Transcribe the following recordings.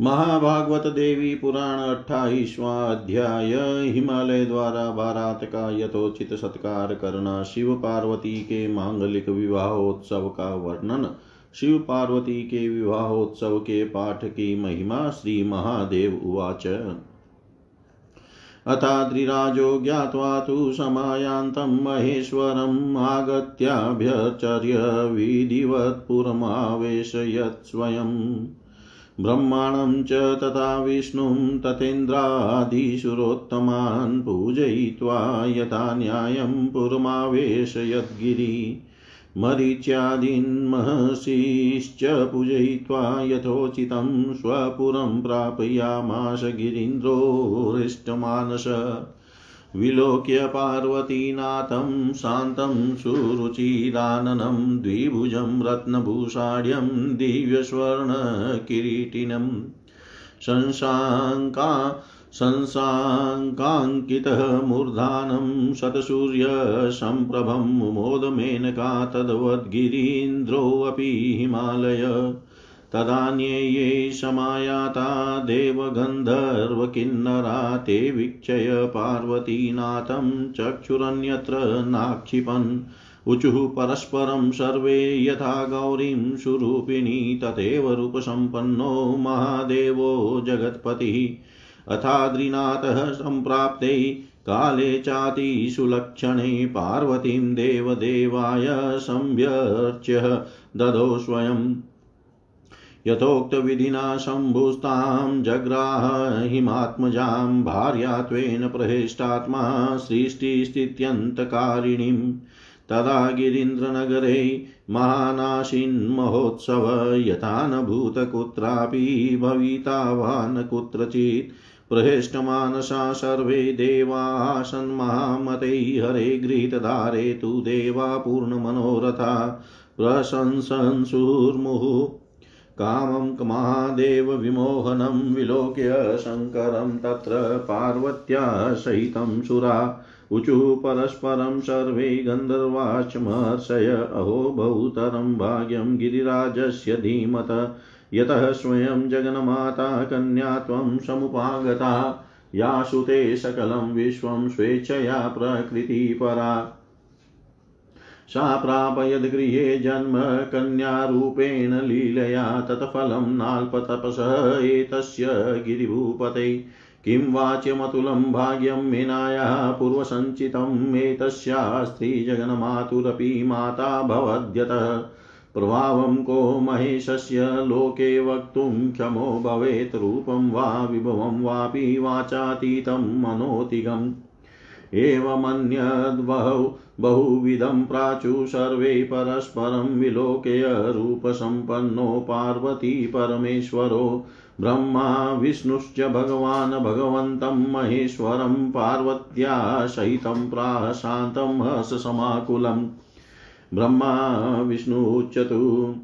महाभागवत देवी पुराण अट्ठाईसवा अध्याय हिमालय द्वारा बारात का यथोचित सत्कार करना, शिव पार्वती के मांगलिक विवाहोत्सव का वर्णन, शिव पार्वती के विवाहोत्सव के पाठ की महिमा श्री महादेव उवाच। अथाद्रिराजो ज्ञात्वा तु समायान्तं महेश्वरम् आगत्याभ्यचर्य विधिवत्पुरमावेशयत् स्वयम्। ब्रह्माणं च तथा विष्णुं तथेन्द्रादिशुरोत्तमान् पूजयित्वा यथा न्यायं पुरमावेशयद्गिरि मरीच्यादीन्महर्षिश्च पूजयित्वा यथोचितं स्वपुरं प्रापयामाश गिरीन्द्रोरिष्टमानस। विलोक्य पार्वतीनाथं शान्तं सुरुचिराननं द्विभुजं रत्नभूषाढ्यं दिव्यस्वर्णकिरीटिनं शंशाङ्का शंसाङ्काङ्कितः मूर्धानं शतसूर्यसम्प्रभं मोदमेनका तद्वद्गिरीन्द्रोऽपि हिमालय तदान्ये समायाता देवगन्धर्वकिन्नरा ते वीक्षय पार्वतीनाथं चक्षुरन्यत्र नाक्षिपन्। ऊचुः परस्परं सर्वे यथा गौरीं सुरूपिणी तथैव रूपसम्पन्नो महादेवो जगत्पतिः। अथाद्रिनाथः सम्प्राप्ते काले चातिसुलक्षणे पार्वतीं देवदेवाय संव्यर्च्य। ददौ स्वयम् यथोक्तविधिना शम्भुस्तां जग्राह हिमात्मजां भार्यात्वेन प्रहेष्टात्मा सृष्टिस्थित्यन्तकारिणीं। तदा गिरीन्द्रनगरे महानाशिन्महोत्सव यथा न भूतकुत्रापि भविता वा न कुत्रचित् प्रहेष्टमानसा सर्वे देवासन्महामते हरे गृहीतधारे तु देवा पूर्णमनोरथा प्रशंसन्सुर्मुहुः कामं महादेवविमोहनं विलोक्य शङ्करं तत्र पार्वत्या सहितं सुरा। ऊचुः परस्परं सर्वे गन्धर्वाश्च महर्षय अहो बहुतरं भाग्यं गिरिराजस्य धीमत। यतः स्वयं जगन्माता कन्या त्वं समुपागता। यासु ते सकलं विश्वं स्वेच्छया प्रकृतिपरा। सा प्रापयद्गृहे जन्म कन्यारूपेण लीलया तत्फलं नाल्पतपसः एतस्य गिरिभूपते। किं वाच्यमतुलं भाग्यं मेनायाः पूर्वसञ्चितम् एतस्या स्त्रीजगन्मातुरपि माता भवद्यतः। प्रभावं को महेशस्य लोके वक्तुं क्षमो भवेत्। रूपं वा विभवं वापि वाचातीतं मनोतिगम्। एवमन्यद्बहु बहुविधं प्राचु सर्वे परस्परं विलोकय रूपसम्पन्नो पार्वती परमेश्वरो ब्रह्मा विष्णुश्च भगवान् भगवन्तं महेश्वरं पार्वत्या सहितं प्राह शान्तं हससमाकुलम् ब्रह्मा विष्णुच्चतु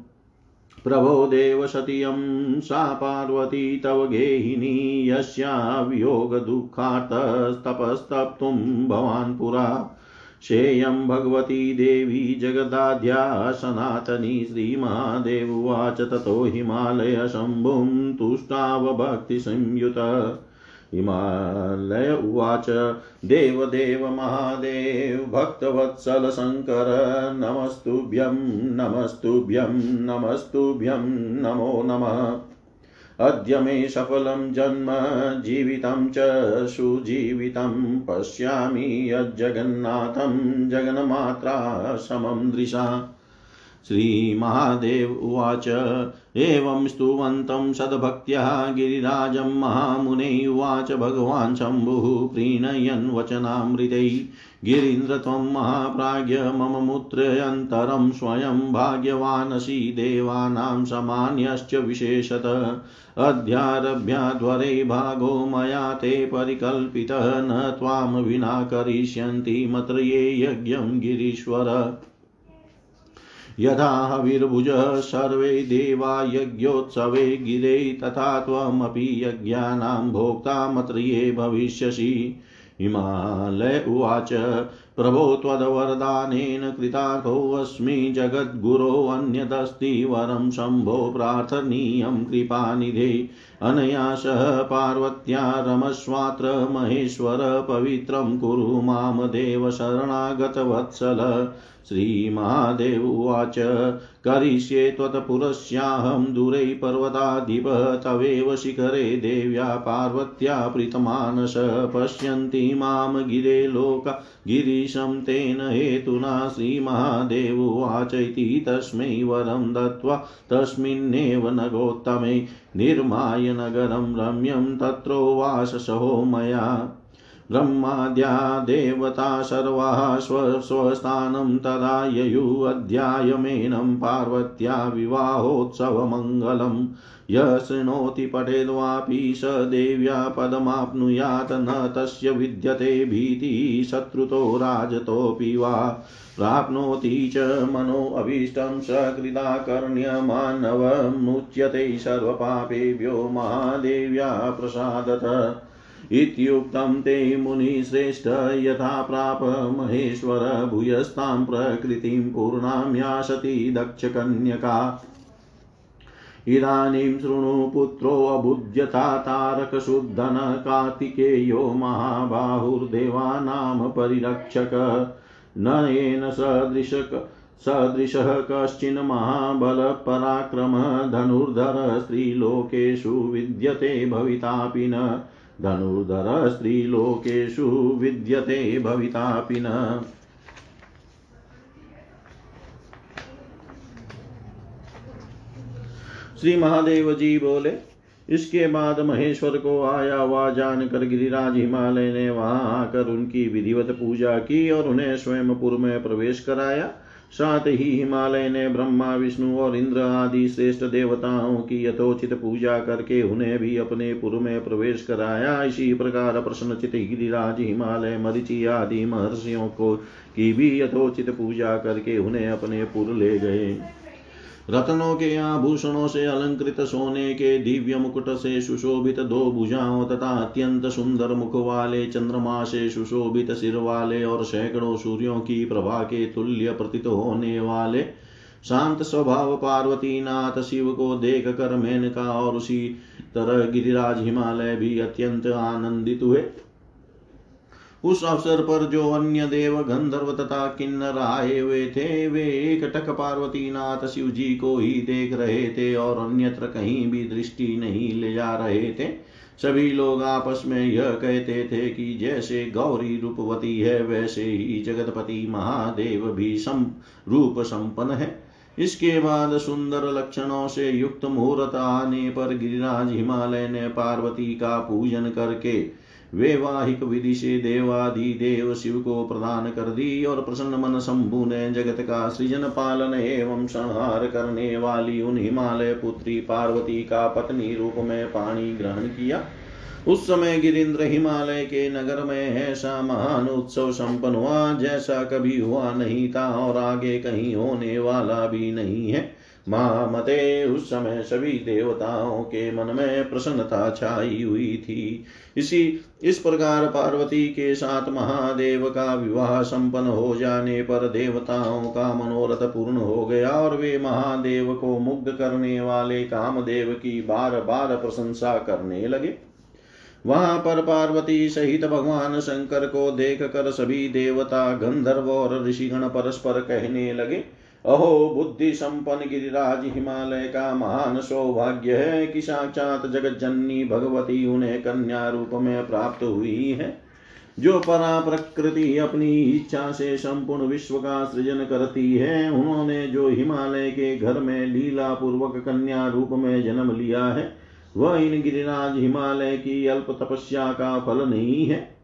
प्रभो देवसतियं सा पार्वती तव गेहिनी, यस्या वियोगदुःखार्तस्तपस्तप्तुं भवान् पुरा। शेयं भगवती देवी जगदाद्या सनातनी श्रीमहादेववाच ततो हिमालयशम्भुं तुष्टावभक्तिसंयुत। हिमालय उवाच। देवदेव महादेव, भक्तवत्सल शङ्कर नमस्तुभ्यं नमस्तुभ्यं नमस्तुभ्यं, नमो नमः। अद्य मे सफलं जन्म, जीवितं च सुजीवितं। पश्यामि यज्जगन्नाथं जगन्मात्रा समं दृशा श्रीमहादेव उवाच। एवं स्तुवन्तं सद्भक्त्या गिरिराजं महामुने उवाच। भगवान् शम्भुः प्रीणयन् वचनामृतै। गिरीन्द्र त्वं महाप्राज्ञ, मम मूत्रयन्तरं स्वयं भाग्यवानसि देवानां समान्यश्च विशेषत। अध्यारभ्याध्वरे भागो मया ते परिकल्पितः, न त्वां विना करिष्यन्ति मत्र ये यज्ञं गिरीश्वर। यथा हविर्भुजः सर्वे देवा यज्ञोत्सवे गिरे तथा त्वमपि यज्ञानां भोक्ता मत्रिये भविष्यसि। हिमालय उवाच प्रभो त्वद्वरदानेन कृतार्थोऽस्मि जगद्गुरोऽन्यदस्ति वरं शम्भो प्रार्थनीयं कृपानिधे। अनया सह पार्वत्या रमस्वात्र महेश्वर पवित्रं कुरु माँ देव शरणागतवत्सल। श्रीमहादेव उवाच, करिष्ये त्वत्पुरस्याहं दूरे तवेव शिखरे देव्या पार्वत्या प्रीतमानस, पश्यन्ति माँ गिरे लोका। गिरीशं तेन हेतुना श्रीमहादेव उवाच इति तस्मै वरं दत्त्वा तस्मिन्नेव नगोत्तमे निर्माय नगरं रम्यं तत्रोवाससहो मया ब्रह्माद्या देवता सर्वाः स्व स्वस्थानं तदा ययुः पार्वत्या विवाहोत्सवमङ्गलम्। यः शृणोति पठेद्वापि स देव्या पदमाप्नुयात् न तस्य विद्यते भीतिः शत्रुतो राजतोऽपि वा। प्राप्नोति च मनोऽभीष्टं सकृदाकर्ण्यमानवमुच्यते सर्वपापेभ्यो महादेव्या प्रसादत। इत्युक्तं ते मुनिश्रेष्ठ यथा प्राप महेश्वर भूयस्तां प्रकृतिं पूर्णां यासति दक्षकन्यका। इदानीं शृणु पुत्रोऽबुध्यता तारकशुद्धन कार्तिकेयो महाबाहुर्देवानां परिरक्षक। न येन सदृशक सदृशः कश्चिन् महाबलपराक्रमः धनुर्धर स्त्रीलोकेषु विद्यते भवितापि न धनुर्धर स्त्रीलोकेषु विद्यते भवितापि न श्री महादेव जी बोले, इसके बाद महेश्वर को आया हुआ जानकर गिरिराज हिमालय ने वहाँ आकर उनकी विधिवत पूजा की और उन्हें स्वयंपुर में प्रवेश कराया। साथ ही हिमालय ने ब्रह्मा, विष्णु और इंद्र आदि श्रेष्ठ देवताओं की यथोचित पूजा करके उन्हें भी अपने पुर में प्रवेश कराया। इसी प्रकार प्रश्नचित गिरिराज हिमालय मरिचि आदि महर्षियों को की भी यथोचित पूजा करके उन्हें अपने पुर ले गए। रत्नों के आभूषणों से अलंकृत सोने के दिव्य मुकुट से सुशोभित दो भुजाओं तथा अत्यंत सुंदर मुख वाले चंद्रमा से सुशोभित सिर वाले और सैकड़ों सूर्यों की प्रभा के तुल्य प्रतीत होने वाले। शांत स्वभाव पार्वती नाथ शिव को देख कर मेनका और उसी तरह गिरिराज हिमालय भी अत्यंत आनंदित हुए। उस अवसर पर जो अन्य देव गंधर्व तथा किन्नर आए हुए थे, वे एक टक पार्वती नाथ शिव जी को ही देख रहे थे और अन्यत्र कहीं भी दृष्टि नहीं ले जा रहे थे। सभी लोग आपस में यह कहते थे कि जैसे गौरी रूपवती है, वैसे ही जगतपति महादेव भी सम रूप संपन्न है। इसके बाद सुंदर लक्षणों से युक्त मुहूर्त आने पर गिरिराज हिमालय ने पार्वती का पूजन करके वैवाहिक विधि से देवादि देव शिव को प्रदान कर दी और प्रसन्न मन शंभु ने जगत का सृजन पालन एवं संहार करने वाली उन हिमालय पुत्री पार्वती का पत्नी रूप में पानी ग्रहण किया। उस समय गिरिंद्र हिमालय के नगर में ऐसा महान उत्सव संपन्न हुआ जैसा कभी हुआ नहीं था और आगे कहीं होने वाला भी नहीं है। महामते उस समय सभी देवताओं के मन में प्रसन्नता छाई हुई थी। इसी, इस प्रकार पार्वती के साथ महादेव का विवाह संपन्न हो जाने पर देवताओं का मनोरथ पूर्ण हो गया और वे महादेव को मुग्ध करने वाले कामदेव की बार बार प्रशंसा करने लगे। वहाँ पर पार्वती सहित भगवान शंकर को देख कर सभी देवता, गंधर्व और ऋषिगण परस्पर कहने लगे अहो बुद्धि संपन्न गिरिराज हिमालय का महान सौभाग्य है कि साक्षात जगत जननी भगवती उन्हें कन्या रूप में प्राप्त हुई है, जो परा प्रकृति अपनी इच्छा से संपूर्ण विश्व का सृजन करती है। उन्होंने जो हिमालय के घर में लीला पूर्वक कन्या रूप में जन्म लिया है, वह इन गिरिराज हिमालय की अल्प तपस्या का फल नहीं है।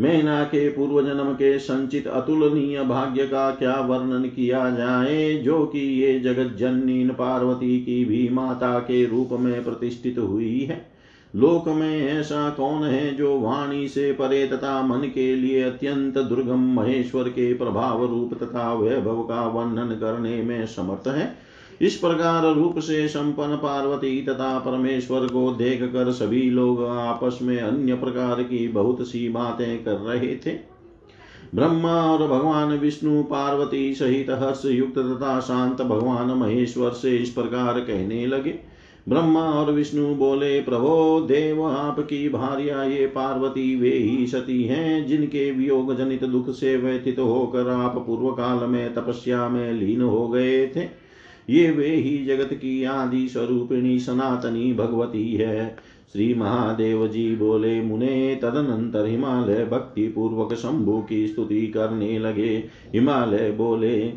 मैना के पूर्व जन्म के संचित अतुलनीय भाग्य का क्या वर्णन किया जाए? जो कि ये जगत जननी पार्वती की भी माता के रूप में प्रतिष्ठित हुई है। लोक में ऐसा कौन है जो वाणी से परे तथा मन के लिए अत्यंत दुर्गम महेश्वर के प्रभाव रूप तथा वैभव का वर्णन करने में समर्थ है? इस प्रकार रूप से संपन्न पार्वती तथा परमेश्वर को देख कर सभी लोग आपस में अन्य प्रकार की बहुत सी बातें कर रहे थे। ब्रह्मा और भगवान विष्णु, पार्वती सहित हर्ष युक्त तथा शांत भगवान महेश्वर से इस प्रकार कहने लगे। ब्रह्मा और विष्णु बोले, प्रभो, देव आपकी भार्या ये पार्वती वे ही सती हैं, जिनके वियोग जनित दुख से व्यथित होकर आप पूर्व काल में तपस्या में लीन हो गए थे। ये वे ही जगत की आदि स्वरूपिणी सनातनी भगवती है। श्री महादेव जी बोले, मुने तदनंतर हिमालय भक्ति पूर्वक शंभु की स्तुति करने लगे। हिमालय बोले,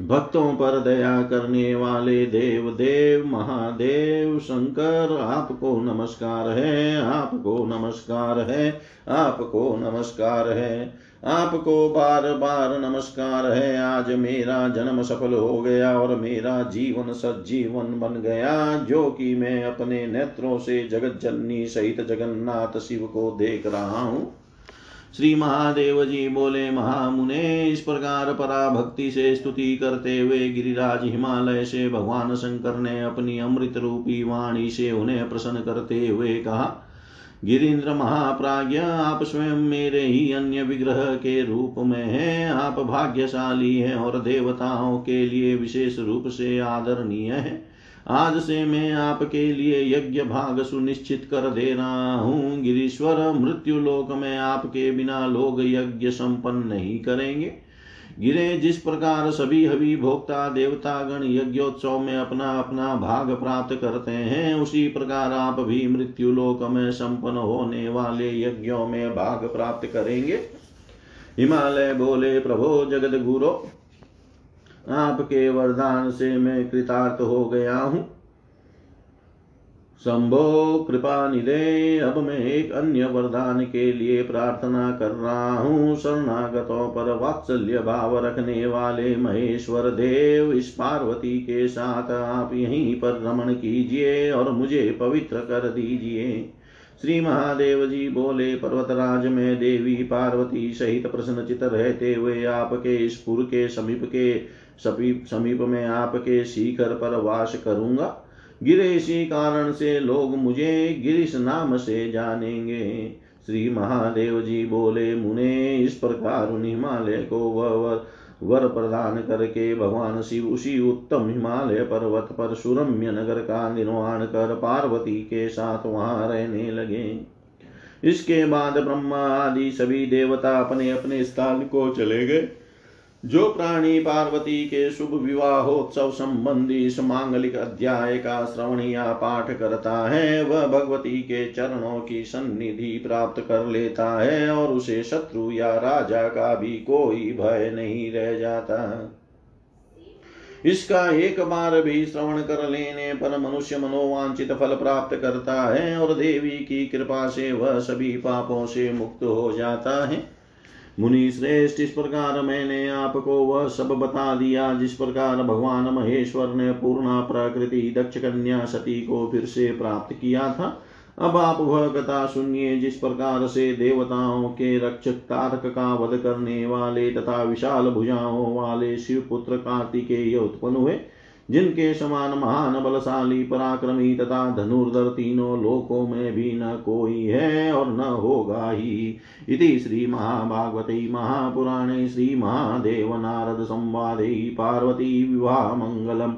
भक्तों पर दया करने वाले देव देव महादेव, शंकर, आपको नमस्कार है, आपको नमस्कार है, आपको नमस्कार है। आपको बार बार नमस्कार है। आज मेरा जन्म सफल हो गया और मेरा जीवन सज्जीवन बन गया, जो कि मैं अपने नेत्रों से जगत जननी सहित जगन्नाथ शिव को देख रहा हूँ। श्री महादेव जी बोले, महामुने, इस प्रकार पराभक्ति से स्तुति करते हुए गिरिराज हिमालय से भगवान शंकर ने अपनी अमृत रूपी वाणी से उन्हें प्रसन्न करते हुए कहा गिरीन्द्र महाप्राज्ञ, आप स्वयं मेरे ही अन्य विग्रह के रूप में हैं। आप भाग्यशाली हैं और देवताओं के लिए विशेष रूप से आदरणीय है। आज से मैं आपके लिए यज्ञ भाग सुनिश्चित कर दे रहा हूँ। गिरीश्वर मृत्यु लोक में आपके बिना लोग यज्ञ संपन्न नहीं करेंगे। गिरे जिस प्रकार सभी हवि भोक्ता देवतागण यज्ञोत्सव में अपना अपना भाग प्राप्त करते हैं, उसी प्रकार आप भी मृत्यु लोक में संपन्न होने वाले यज्ञों में भाग प्राप्त करेंगे। हिमालय बोले, प्रभो जगत गुरु आपके वरदान से मैं कृतार्थ हो गया हूँ। शंभो कृपा निदे, अब मैं एक अन्य वरदान के लिए प्रार्थना कर रहा हूँ। शरणागतों पर वात्सल्य भाव रखने वाले महेश्वर देव, इस पार्वती के साथ आप यहीं पर रमण कीजिए और मुझे पवित्र कर दीजिए। श्री महादेव जी बोले, पर्वतराज, में देवी पार्वती सहित प्रसन्नचित रहते हुए आपके इस पुर के समीप के समीप समीप में आपके शिखर पर वास करूँगा। गिरे इसी कारण से लोग मुझे गिरीश नाम से जानेंगे। श्री महादेव जी बोले, मुने, इस प्रकार उन हिमालय को वह वर प्रदान करके भगवान शिव उसी उत्तम हिमालय पर्वत पर सुरम्य नगर का निर्माण कर पार्वती के साथ वहाँ रहने लगे। इसके बाद ब्रह्मा आदि सभी देवता अपने अपने स्थान को चले गए। जो प्राणी पार्वती के शुभ विवाहोत्सव संबंधी इस मांगलिक अध्याय का श्रवण या पाठ करता है, वह भगवती के चरणों की सन्निधि प्राप्त कर लेता है और उसे शत्रु या राजा का भी कोई भय नहीं रह जाता। इसका एक बार भी श्रवण कर लेने पर मनुष्य मनोवांचित फल प्राप्त करता है और देवी की कृपा से वह सभी पापों से मुक्त हो जाता है। मुनि श्रेष्ठ, इस प्रकार मैंने आपको वह सब बता दिया, जिस प्रकार भगवान महेश्वर ने पूर्णा प्रकृति दक्ष कन्या सती को फिर से प्राप्त किया था। अब आप वह कथा सुनिए, जिस प्रकार से देवताओं के रक्षक तारक का वध करने वाले तथा विशाल भुजाओं वाले शिव पुत्र कार्तिकेय उत्पन्न हुए। जिनके समान महान बलशाली, पराक्रमी तथा धनुर्धर तीनों लोकों में भी न कोई है और न होगा ही। इति श्री महाभागवते महापुराणे श्री महादेव नारद संवादे पार्वती विवाह मंगलम।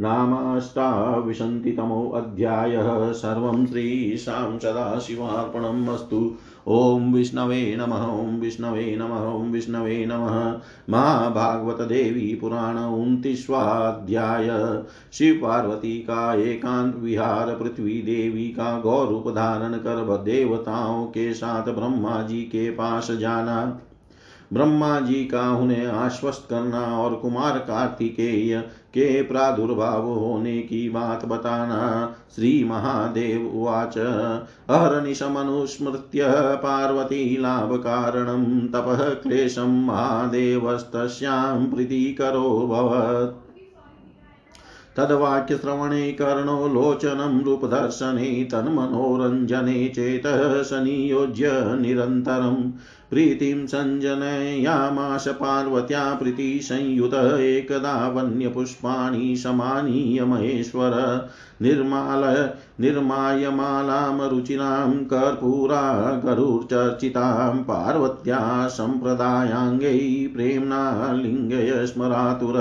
नामाष्टाविंशतितमोऽध्यायः सर्वं श्रीशां सदाशिवार्पणम् अस्तु। ॐ विष्णवे नम ओं विष्णवे नम ओं विष्णवे नमः। महाभागवतदेवी पुराण उन्तीस्वाध्याय शिव पार्वती का एकांत विहार पृथ्वी देवी का गौरूप धारण कर देवताओं के साथ ब्रह्मा जी के पास जाना। ब्रह्मा जी का उन्हें आश्वस्त करना और कुमार कार्तिकेय के प्रादुर्भाव होने की बात बताना श्री महादेव उवाच। अहर्निशमनुस्मृत्य पार्वती लाभकारणं तपः क्लेशं महादेवस्तस्यां प्रीतिकरोऽभवत् तद्वाक्यश्रवणे कर्णो लोचनं रूपदर्शने तन्मनोरञ्जने चेतः सनियोज्य निरन्तरं प्रीतिं सञ्जनयामाश पार्वत्या प्रीतिसंयुत एकदा वन्यपुष्पाणि समानीय महेश्वर। निर्माल निर्मायमालां रुचिरां कर्पूरा गरुर्चर्चितां पार्वत्या सम्प्रदायाङ्गै प्रेम्णा लिङ्गय स्मरातुर।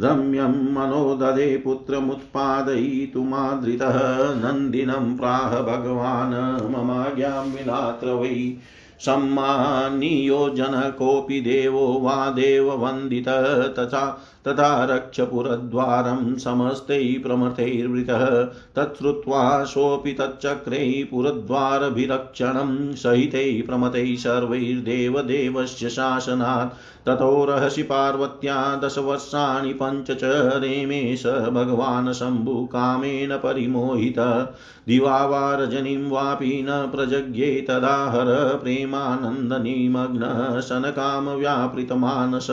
रम्यं मनो ददे पुत्रमुत्पादयितुमादृतः नन्दिनं प्राह भगवान् ममाज्ञां विनात्र वै सम्मानीयो जनकोऽपि देवो वा देववन्दितः तथा तथा रक्षपुरद्वारं समस्तैः प्रमथैर्वृतः तच्छ्रुत्वा सोऽपि तच्चक्रे पुरद्वारभिरक्षणं सहितैः प्रमथैः सर्वैर्देवदेवस्य शासनात्। ततो रहसि पार्वत्या दशवर्षाणि पञ्च च रेमे स भगवान् शम्भुकामेन परिमोहित। दिवा वापि न प्रजज्ञे तदा हर प्रेमानन्दनिमग्नः शनकामव्यापृतमानस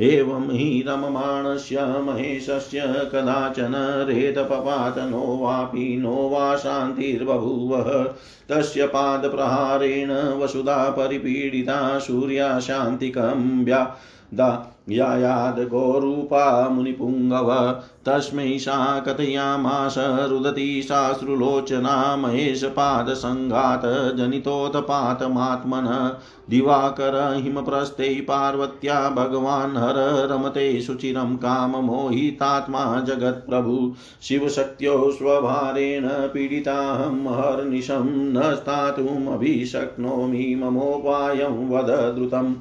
एवं हि रममाणस्य महेशस्य कदाचन रेतपपात नो वापि नो वा शान्तिर्बभूवः। तस्य पादप्रहारेण वसुधा परिपीडिता सूर्या शान्तिकं व्या यायाद् गोरूपा मुनिपुङ्गव, तस्मै सा कथयामास रुदती साश्रुलोचना महेशपादसङ्घात जनितोत्पातमात्मन दिवाकर हिमप्रस्थे पार्वत्या भगवान् हर रमते शुचिरं काममोहितात्मा जगत्प्रभु, शिवशक्त्यो स्वभारेण पीडिताहं हर्निशं न स्थातुमभिशक्नोमि ममोपायं वद द्रुतम्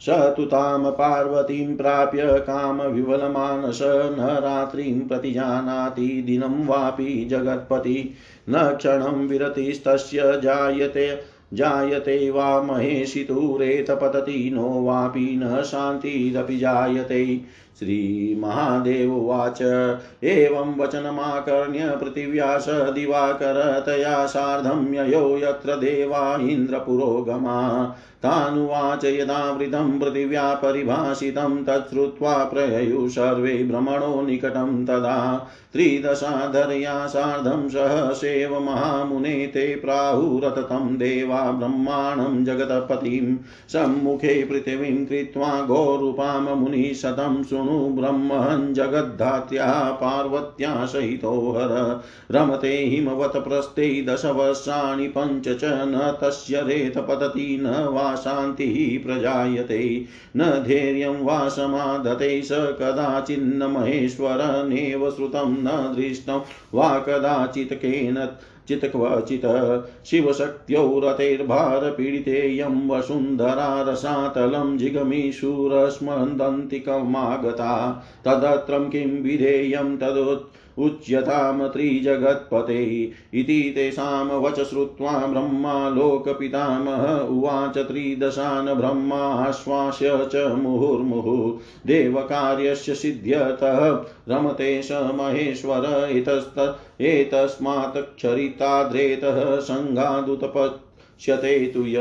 स तु तां पार्वतीं प्राप्य कामविवलमानस न रात्रिं प्रतिजानाति दिनं वापि जगत्पति। न क्षणं विरतिस्तस्य जायते जायते वा महेशितुरेतपतति नो वापि न शान्तिरपि जायते। श्रीमहादेवोवाच एवं वचनमाकर्ण्य पृथिव्या स दिवाकरतया सार्धं ययो यत्र देवा इन्द्रपुरोगमा। तानुवाच यदावृतं पृथिव्या परिभाषितं, तच्छ्रुत्वा प्रययु सर्वे भ्रमणो निकटं तदा। त्रिदशाधरया सार्धं सहसेव महामुने ते प्राहुरततं देवा ब्रह्माणं जगतपतिं। सम्मुखे पृथिवीं कृत्वा गोरूपां मुनिशतं शृणु ब्रह्मन् जगद्धात्या पार्वत्या सहितो हर। रमते हिमवत् प्रस्थे दशवर्षाणि पञ्च च न तस्य रेत पतति, न वा शान्तिः प्रजायते। न धैर्यं वा समाधते स कदाचिन्न महेश्वरनेव श्रुतं न दृष्टं वा कदाचित् केन चित्क्वचित् शिवशक्त्यौ रतेर्भारपीडितेयं वसुन्धरा रसातलं जिगमीशुरस्मन्दन्तिकमागता तदत्रं किं विधेयं तदुत् उच्यतां त्रिजगत्पते इति तेषां वच श्रुत्वा ब्रह्मा लोकपितामह उवाच त्रिदशान् ब्रह्माश्वास्य च मुहुर्मुहुः देवकार्यस्य सिद्ध्यतः रमते स महेश्वर एतस्त, एतस्मात् क्षरिताद्रेतः सङ्गादुतपच्यते तु य।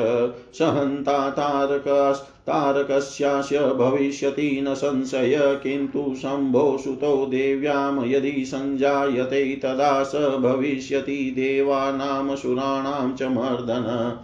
सहन्ता तारकस् तारकस्यास्य भविष्यति न संशय, किन्तु शम्भो सुतो देव्यां यदि सञ्जायते तदा स भविष्यति देवानां सुराणां च मर्दन।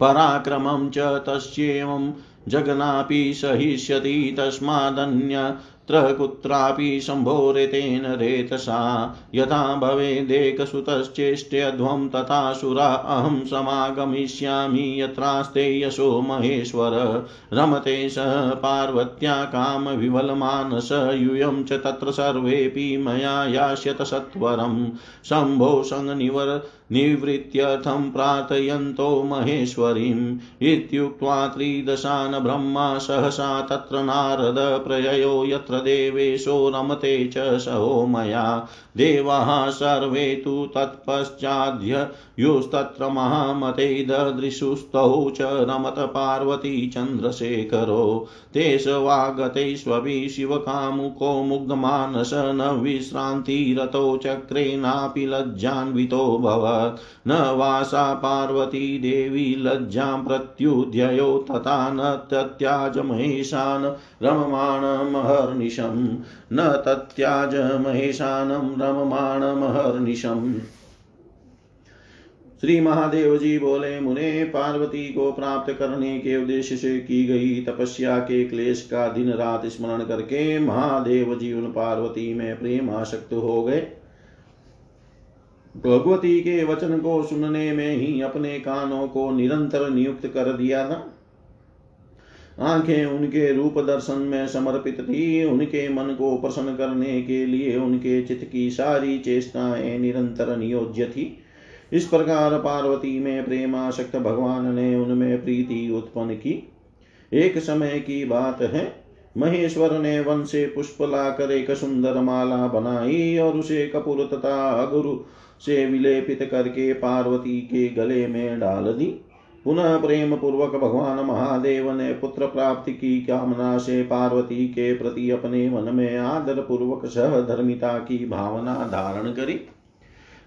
पराक्रमं च तस्येवं जगनापि सहिष्यति तस्मादन्य यत्र कुत्रापि शम्भोरेतेन रेतसा। यथा भवेदेकसुतश्चेष्ट्यध्वं तथा सुरा। अहं समागमिष्यामि यत्रास्ते यशो महेश्वर। रमते स पार्वत्या कामविवलमानस। यूयं च तत्र सर्वेऽपि मया यास्यत सत्वरं। शम्भो सङ्निवर निवृत्त्यर्थं प्रार्थयन्तो महेश्वरीम् इत्युक्त्वा त्रिदशान् ब्रह्मा सहसा तत्र नारद प्रययो यत्र देवेशो रमते च सहो मया। देवाः सर्वे तु तत्पश्चाद्युस्तत्र महामते ददृशुस्तौ च रमत पार्वती चन्द्रशेखरो। तेषवागतैष्वपि शिवकामुको मुग्धमानस न विश्रान्तिरतो चक्रे लज्जान्वितो भवत् न वासा पार्वती देवी लज्जां प्रत्युध्ययो तथा न तत्याज महेशान् रममाणमहर्निशं। न तत्याज महेशानं रममाणमहर्निशम् श्री महादेव जी बोले, मुने, पार्वती को प्राप्त करने के उद्देश्य से की गई तपस्या के क्लेश का दिन रात स्मरण करके महादेव जी उन पार्वती में प्रेम आसक्त हो गए। भगवती के वचन को सुनने में ही अपने कानों को निरंतर नियुक्त कर दिया था। आँखें उनके रूप दर्शन में समर्पित थी। उनके मन को प्रसन्न करने के लिए उनके चित्त की सारी चेष्टाएँ निरंतर नियोज्य थी। इस प्रकार पार्वती में प्रेमाशक्त भगवान ने उनमें प्रीति उत्पन्न की। एक समय की बात है। महेश्वर ने वन से पुष्प लाकर एक सुंदर माला बनाई और उसे कपूर तथा अगुरु से विलेपित करके पार्वती के गले में डाल दी। पुनः प्रेम पूर्वक भगवान महादेव ने पुत्र प्राप्ति की कामना से पार्वती के प्रति अपने मन में आदर पूर्वक सहधर्मिता की भावना धारण करी।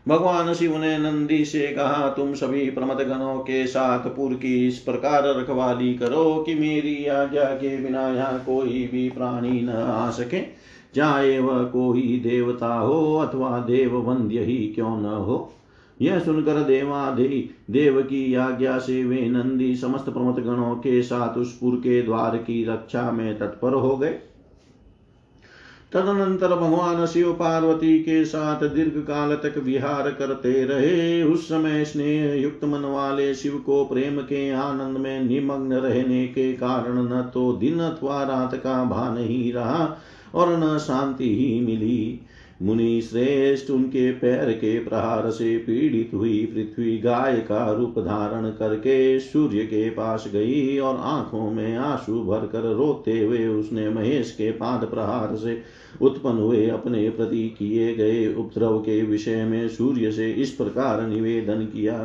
भगवान शिव ने नंदी से कहा, तुम सभी प्रमद गणों के साथ पुर की इस प्रकार रखवाली करो कि मेरी आज्ञा के बिना यहाँ कोई भी प्राणी न आ सके। चाहे वह कोई देवता हो अथवा देव वंद्य ही क्यों न हो? यह सुनकर देवादि देव की आज्ञा से वे नंदी समस्त प्रमत गणों के साथ उस पुर के द्वार की रक्षा में तत्पर हो गए। तदनंतर भगवान शिव पार्वती के साथ दीर्घ काल तक विहार करते रहे। उस समय स्नेह युक्त मन वाले शिव को प्रेम के आनंद में निमग्न रहने के कारण न तो दिन अथवा रात का भान ही रहा। और न शांति ही मिली। मुनि श्रेष्ठ उनके पैर के प्रहार से पीड़ित हुई पृथ्वी गाय का रूप धारण करके सूर्य के पास गई और आँखों में आँसू भरकर रोते हुए उसने महेश के पाद प्रहार से उत्पन्न हुए अपने प्रति किए गए उपद्रव के विषय में सूर्य से इस प्रकार निवेदन किया।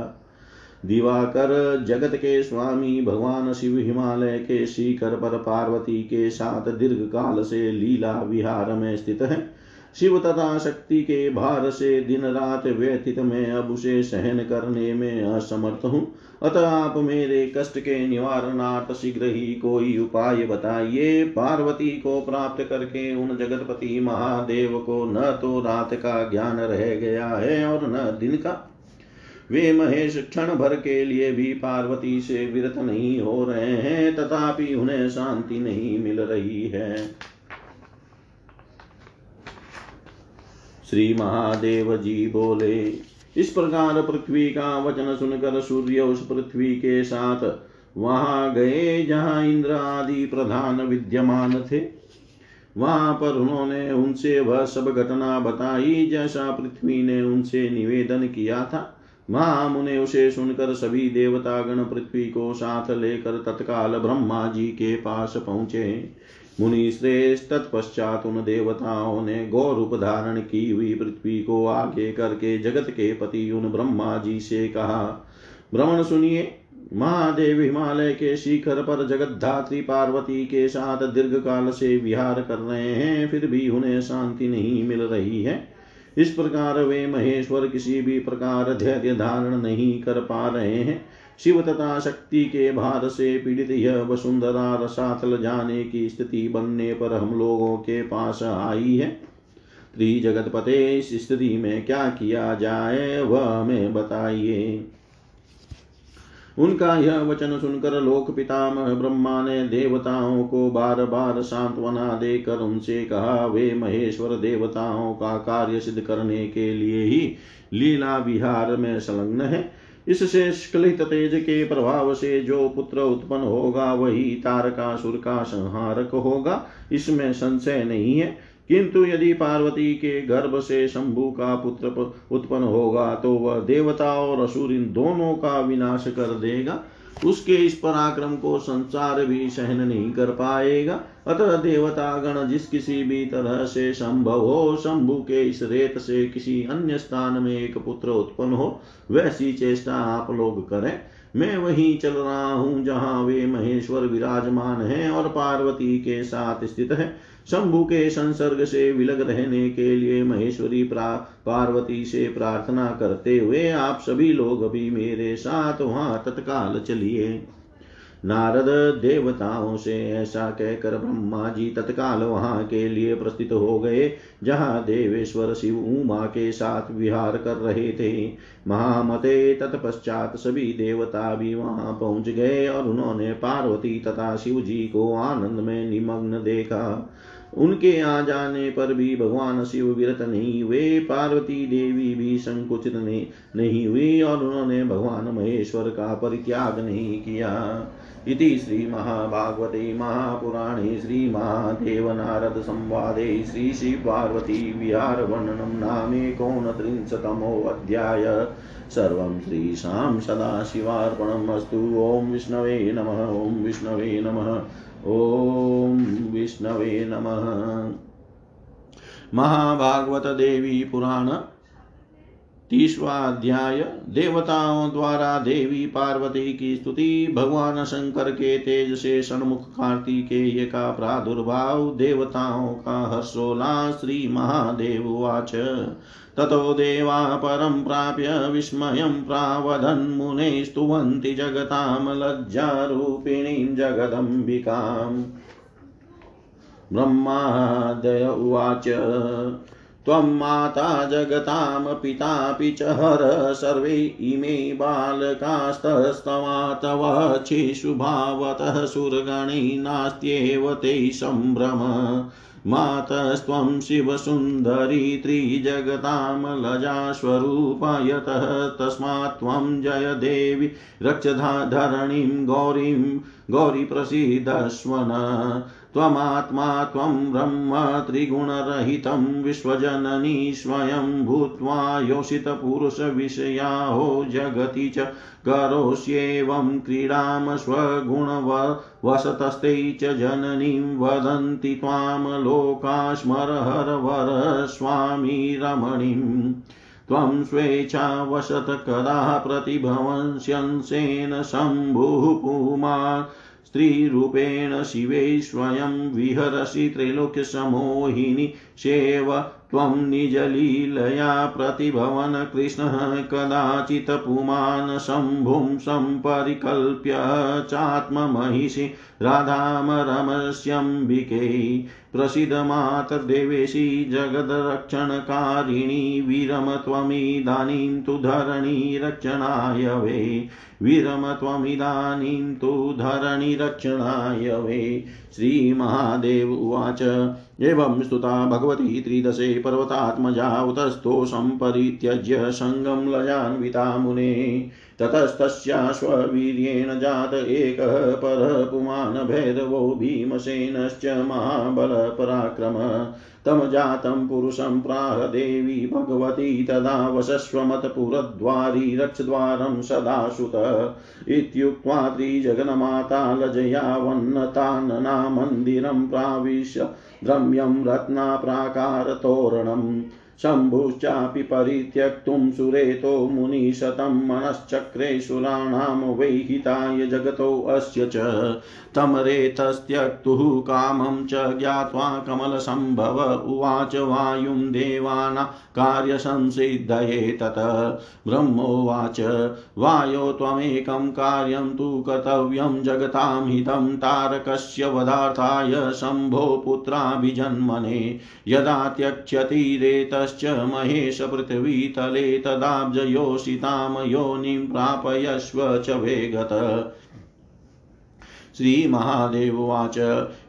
दिवाकर जगत के स्वामी, भगवान शिव हिमालय के शिखर पर पार्वती के साथ दीर्घ काल से लीला विहार में स्थित है। शिव तथा शक्ति के भार से दिन रात व्यथित में अब उसे सहन करने में असमर्थ हूँ। अतः आप मेरे कष्ट के निवारणार्थ शीघ्र ही कोई उपाय बताइए। पार्वती को प्राप्त करके उन जगतपति महादेव को न तो रात का ज्ञान रह गया है और न दिन का। वे महेश क्षण भर के लिए भी पार्वती से विरत नहीं हो रहे हैं, तथापि उन्हें शांति नहीं मिल रही है। श्री महादेव जी बोले, इस प्रकार पृथ्वी का वचन सुनकर सूर्य उस पृथ्वी के साथ वहाँ गए, जहाँ इंद्र आदि प्रधान विद्यमान थे। वहाँ पर उन्होंने उनसे वह सब घटना बताई, जैसा पृथ्वी ने उनसे निवेदन किया था। महाम ने उसे सुनकर सभी देवतागण पृथ्वी को साथ लेकर तत्काल ब्रह्मा जी के पास पहुँचे। मुनि श्रेष्ठ तत्पश्चात उन देवताओं ने गौ रूप धारण की हुई पृथ्वी को आगे करके जगत के पति उन ब्रह्मा जी से कहा भ्रमण सुनिए, महादेव हिमालय के शिखर पर जगत धात्री पार्वती के साथ दीर्घ काल से विहार कर रहे हैं, फिर भी उन्हें शांति नहीं मिल रही है। इस प्रकार वे महेश्वर किसी भी प्रकार धैर्य धारण नहीं कर पा रहे हैं। शिव तथा शक्ति के भार से पीड़ित यह वसुंधरा रसातल जाने की स्थिति बनने पर हम लोगों के पास आई है। त्रिजगत पते इस स्थिति में क्या किया जाए, वह हमें बताइए। उनका यह वचन सुनकर लोक पितामह ब्रह्मा ने देवताओं को बार बार सांत्वना देकर उनसे कहा, वे महेश्वर देवताओं का कार्य सिद्ध करने के लिए ही लीला विहार में संलग्न है। इससे स्खलित तेज के प्रभाव से जो पुत्र उत्पन्न होगा, वही तारकासुर का संहारक होगा। इसमें संशय नहीं है। किंतु यदि पार्वती के गर्भ से शंभु का पुत्र उत्पन्न होगा तो वह देवता और असुर इन दोनों का विनाश कर देगा। उसके इस पराक्रम को संसार भी सहन नहीं कर पाएगा। अतः देवता गण जिस किसी भी तरह से संभव हो, शंभु के इस रेत से किसी अन्य स्थान में एक पुत्र उत्पन्न हो, वैसी चेष्टा आप लोग करें। मैं वहीं चल रहा हूँ जहाँ वे महेश्वर विराजमान हैं और पार्वती के साथ स्थित है। शंभु के संसर्ग से विलग रहने के लिए महेश्वरी पार्वती से प्रार्थना करते हुए आप सभी लोग अभी मेरे साथ वहाँ तत्काल चलिए। नारद देवताओं से ऐसा कहकर ब्रह्मा जी तत्काल वहाँ के लिए प्रस्थित हो गए, जहाँ देवेश्वर शिव उमा के साथ विहार कर रहे थे। महामते तत्पश्चात सभी देवता भी वहाँ पहुँच गए और उन्होंने पार्वती तथा शिव जी को आनंद में निमग्न देखा। उनके आ जाने पर भी भगवान शिव विरत नहीं हुए पार्वती देवी भी संकुचित नहीं, नहीं हुई और उन्होंने भगवान महेश्वर का परित्याग नहीं किया। इति श्रीमहाभागवते महापुराणे श्रीमहादेवनारदसंवादे श्रीशिवपार्वती विहारवर्णनं नामेकोनत्रिंशतमोऽध्याय सर्वं श्रीशां सदाशिवार्पणम् अस्तु ॐ विष्णवे नमः ॐ विष्णवे नमः। ॐ विष्णवे नमः। महाभागवत देवी पुराण तीसवाध्याय देवताओं द्वारा देवी पार्वती की स्तुति, भगवान शंकर के तेज से सन्मुख कार्तिकेय का प्रादुर्भाव, देवताओं का हर्षोल्लास, श्री महादेव उवाच ततो देवा परं प्राप्य विस्मयं प्रावधन्मुने स्तुवन्ति जगतां लज्जारूपिणीं जगदम्बिकाम्। ब्रह्मादय उवाच। त्वं माता जगतां पितापि च हर सर्वे इमे बालकास्तस्तमा तव शिशुभावतः सुरगणे नास्त्येव ते सम्भ्रम मातस्त्वं शिवसुन्दरी त्रिजगतां लजास्वरूपा यतः तस्मात् त्वं जय देवि रक्षधरणीं गौरीं गौरीप्रसीदस्वन। त्वमात्मा त्वं ब्रह्म त्रिगुणरहितं विश्वजननी स्वयं भूत्वा योषितपुरुषविषया हो जगति च करोष्येवं क्रीडां स्वगुणवसतस्ते च जननीं वदन्ति त्वां लोकास्मरहरवर स्वामी रमणीम् त्वं स्वेच्छावशत कदा प्रतिभवंस्यंसेन शम्भुः पुमान् स्त्रीरूपेण शिवे स्वयं विहरसि त्रैलोक्यसमोहिनि शेव त्वं निजलीलया प्रतिभवन कृष्णः कदाचित् पुमान् शम्भुं सम्परिकल्प्य चात्ममहिषि राधामरमस्यम्बिके प्रसीदमातर्देवेशी जगद्रक्षणकारिणी वीरम त्वमिदानीं तु धरणी रक्षणाय वे। वीरम त्वमिदानीं तु धरणिरक्षणाय वे। श्रीमहादेव उवाच। एवं स्तुता भगवती त्रिदशे पर्वतात्मजा उतस्थो परित्यज्य सङ्गं लयान्विता मुने। ततस्तस्याश्ववीर्येण जात एकः परपुमान् भैरवो भीमसेनश्च महाबलपराक्रम। तं जातं पुरुषं प्राह देवी भगवती तदा वशस्वमतपुरद्वारी रक्षद्वारं सदा सुत इत्युक्त्वा त्रिजगन्माता लजयावन्नतान्ना प्राविश्य द्रम्यं रत्नाप्राकारतोरणम्। शम्भुश्चापि परित्यक्तुं सुरेतो मुनिशतं मनश्चक्रे सुराणां वैहिताय जगतोऽस्य च तमरेतस्त्यक्तुः कामं च ज्ञात्वा कमलसम्भव उवाच वायुं देवाना कार्यसंसिद्धये तत। ब्रह्मोवाच, वायो त्वमेकं कार्यं तु कर्तव्यं जगतां हितं तारकस्य वधार्थाय शम्भो पुत्राभिजन्मने। यदा त्यक्ष्यति रेतश्च महेश पृथ्वीतले तदाब्जयोषितां योनिं प्रापयस्व च वेगत। श्रीमहादेववाच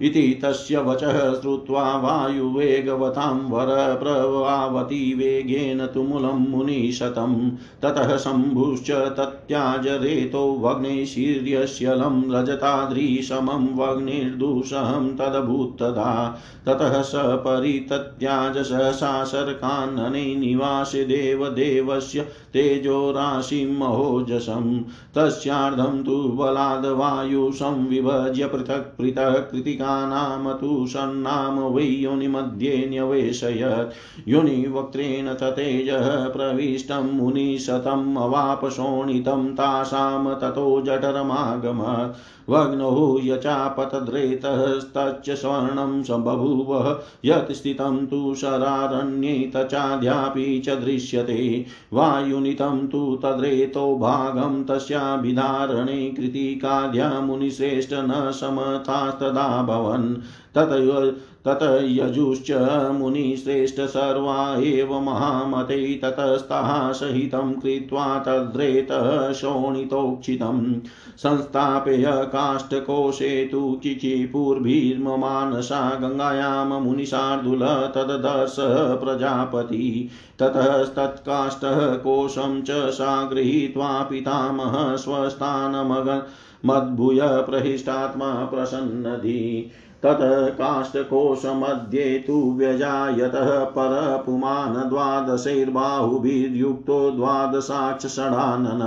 इति तस्य वचः श्रुत्वा वायुवेगवतां वरप्रवावती वेगेन तुमुलं मुनिशतं। ततः शम्भुश्च तत्याज रेतो वग्निशीर्यशलं रजताद्रीशमं वग्निर्दूषहं तदभूत्तदा। ततः स परितत्याज सहसा शर्कान्नने निवासे देवदेवस्य तेजोराशिं महोजसं। तस्यार्धं तु बलाद्वायु संविभज्य पृथक् पृथक् कृतिकानां तु सन्नाम वै योनिमध्ये न्यवेशयत्। योनिवक्त्रेण ततेजः प्रविष्टं मुनिशतम् अवाप शोणितं तासां ततो जठरमागमत्। वग्नौ यचापतद्रेतस्तच्च स्वर्णं सम्बभूवः, यत् स्थितं तु शरारण्ये तचाद्यापि च दृश्यते। वायुनितं तु तद्रेतो भागं, तस्याभिधारणे कृतिकाद्या मुनिश्रेष्ठ न समथास्तदा भवन्। तत तत यजुश्च मुनिश्रेष्ठ सर्वा एव महामते ततस्ताः सहितं कृत्वा तद्रेतः शोणितोक्षितम्। संस्थाप्य काष्ठकोशे तु चिचिपूर्भिर्ममानसा गङ्गायां मुनिशार्दूल तददर्श प्रजापति। ततस्तत्काष्ठः कोशं च सा गृहीत्वा पितामह स्वस्थानमगन् मद्भूय प्रहिष्टात्मा प्रसन्नधि। ततः काष्ठकोशमध्ये तु व्यजायतः परपुमान् द्वादशैर्बाहुभिर्युक्तो द्वादशाक्षषडानन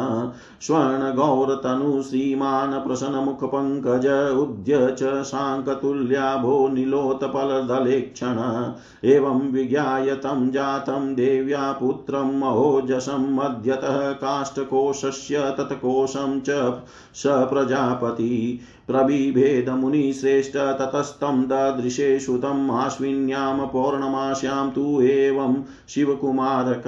स्वर्णगौरतनु श्रीमान् प्रसन्नमुखपङ्कज उद्य च शाङ्कतुल्याभो नीलोत्पलदलेक्षण एवं विज्ञाय तं जातं देव्या पुत्रं महोजसं मध्यतः काष्ठकोशस्य तत्कोशं च स प्रजापति प्रबिभेदमुनिश्रेष्ठ ततस्तं ददृशे श्रुतम् आश्विन्यां पौर्णमास्यां तु एवं शिवकुमारक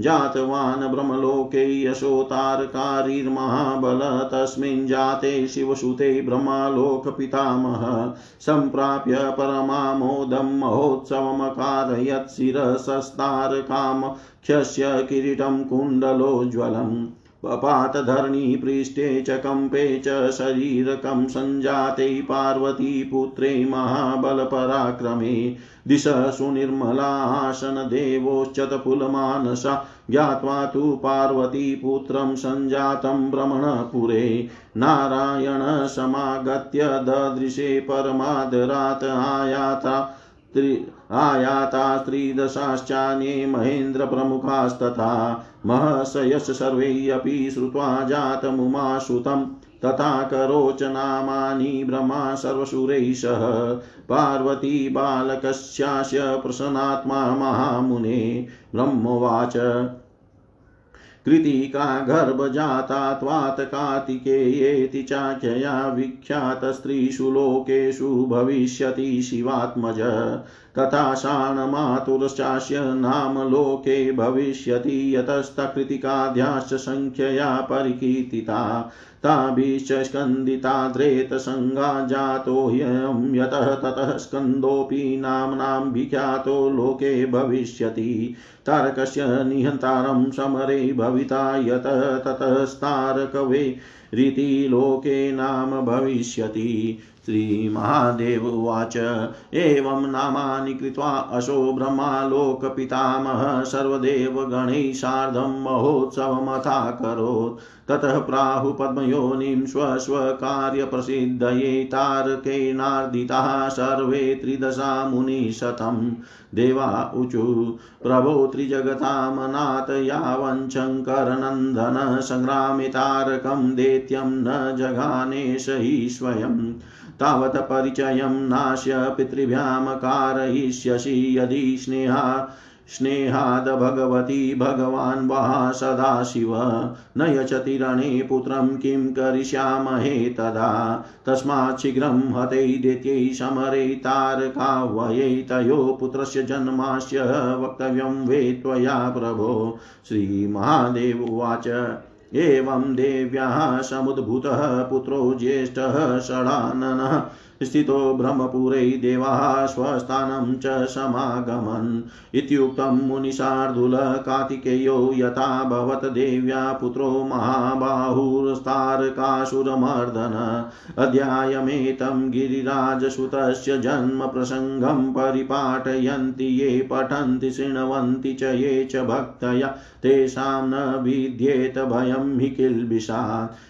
जातवान् ब्रह्मलोके यशोतारकारिर्महाबल तस्मिन् जाते शिवसुते ब्रह्मालोकपितामह सम्प्राप्य परमामोदं महोत्सवमकारयत् शिरसस्तारकामख्यस्य किरीटं कुण्डलोज्ज्वलम् पपातधरणी पृष्ठे च कम्पे च शरीरकं सञ्जाते पार्वतीपुत्रे महाबलपराक्रमे। दिशसु निर्मलासनदेवोश्चतपुलमानसा ज्ञात्वा तु पार्वतीपुत्रं सञ्जातं भ्रमणपुरे नारायणसमागत्य ददृशे परमादरात् आयाता त्रि आयाता त्रिदशाश्चान्ये महेन्द्रप्रमुखास्तथा। महसयश सर्वैरपि श्रुत्वा जातमुमाश्रुतं तथा करोचनामानि ब्रह्मा सर्वसुरैः सह पार्वती बालकस्यास्य प्रसन्नात्मा महामुने ब्रह्मोवाच। कृतिका गर्भजाता त्वात् कार्तिकेयेति चाख्यया विख्यातस्त्रीषु लोकेषु भविष्यति शिवात्मज। तथा शाणमातुरश्चास्य नाम लोके भविष्यति यतस्तकृतिकाद्याश्च सङ्ख्यया परिकीर्तिता, ताभिश्च स्कन्दिताद्रेतसङ्गा जातो ह्ययं यतः ततः स्कन्दोऽपि नाम्नां विख्यातो लोके भविष्यति। तारकस्य निहन्तारं समरे भविता, यतः ततस्तारकवे रीति लोके नाम भविष्यति। श्रीमहादेव उवाच। एवं नामानि कृत्वा असो ब्रह्मालोकपितामह सर्वदेवगणैः सार्धं महोत्सवमथाकरोत् ततः प्राहु पद्मयोनिं स्वस्वकार्यप्रसिद्धये तारकेणार्दिताः सर्वे त्रिदशा मुनिशतं। देवा ऊचु प्रभो त्रिजगतामनाथ यावञ्शङ्करनन्दन सङ्ग्रामे तारकं दैत्यं न जघानेश हि स्वयं तावत् परिचयं नाश्य पितृभ्यां कारयिष्यसि यदि स्नेहा स्नेहाद भगवती भगवान् वा सदाशिव न यचति रणे पुत्रं किं करिष्यामहे तदा। तस्मात् शीघ्रं हतै दैत्यै समरे तारकावयै तयो पुत्रस्य जन्मास्य वक्तव्यं वे त्वया प्रभो। श्रीमहादेव उवाच। एवं देव्याः समुद्भूतः पुत्रो ज्येष्ठः षडाननः स्थितो ब्रह्मपुरे देवाः स्वस्थानं च समागमन्। इत्युक्तं मुनिशार्दूलकार्तिकेयो यथा देव्या पुत्रो महाबाहुस्तारकासुरमर्दन अध्यायमेतं गिरिराजसुतस्य जन्मप्रसङ्गं परिपाटयन्ति ये पठन्ति शृण्वन्ति च ये च भक्तया। तेषां न विद्येत भयं हि किल्बिषात्।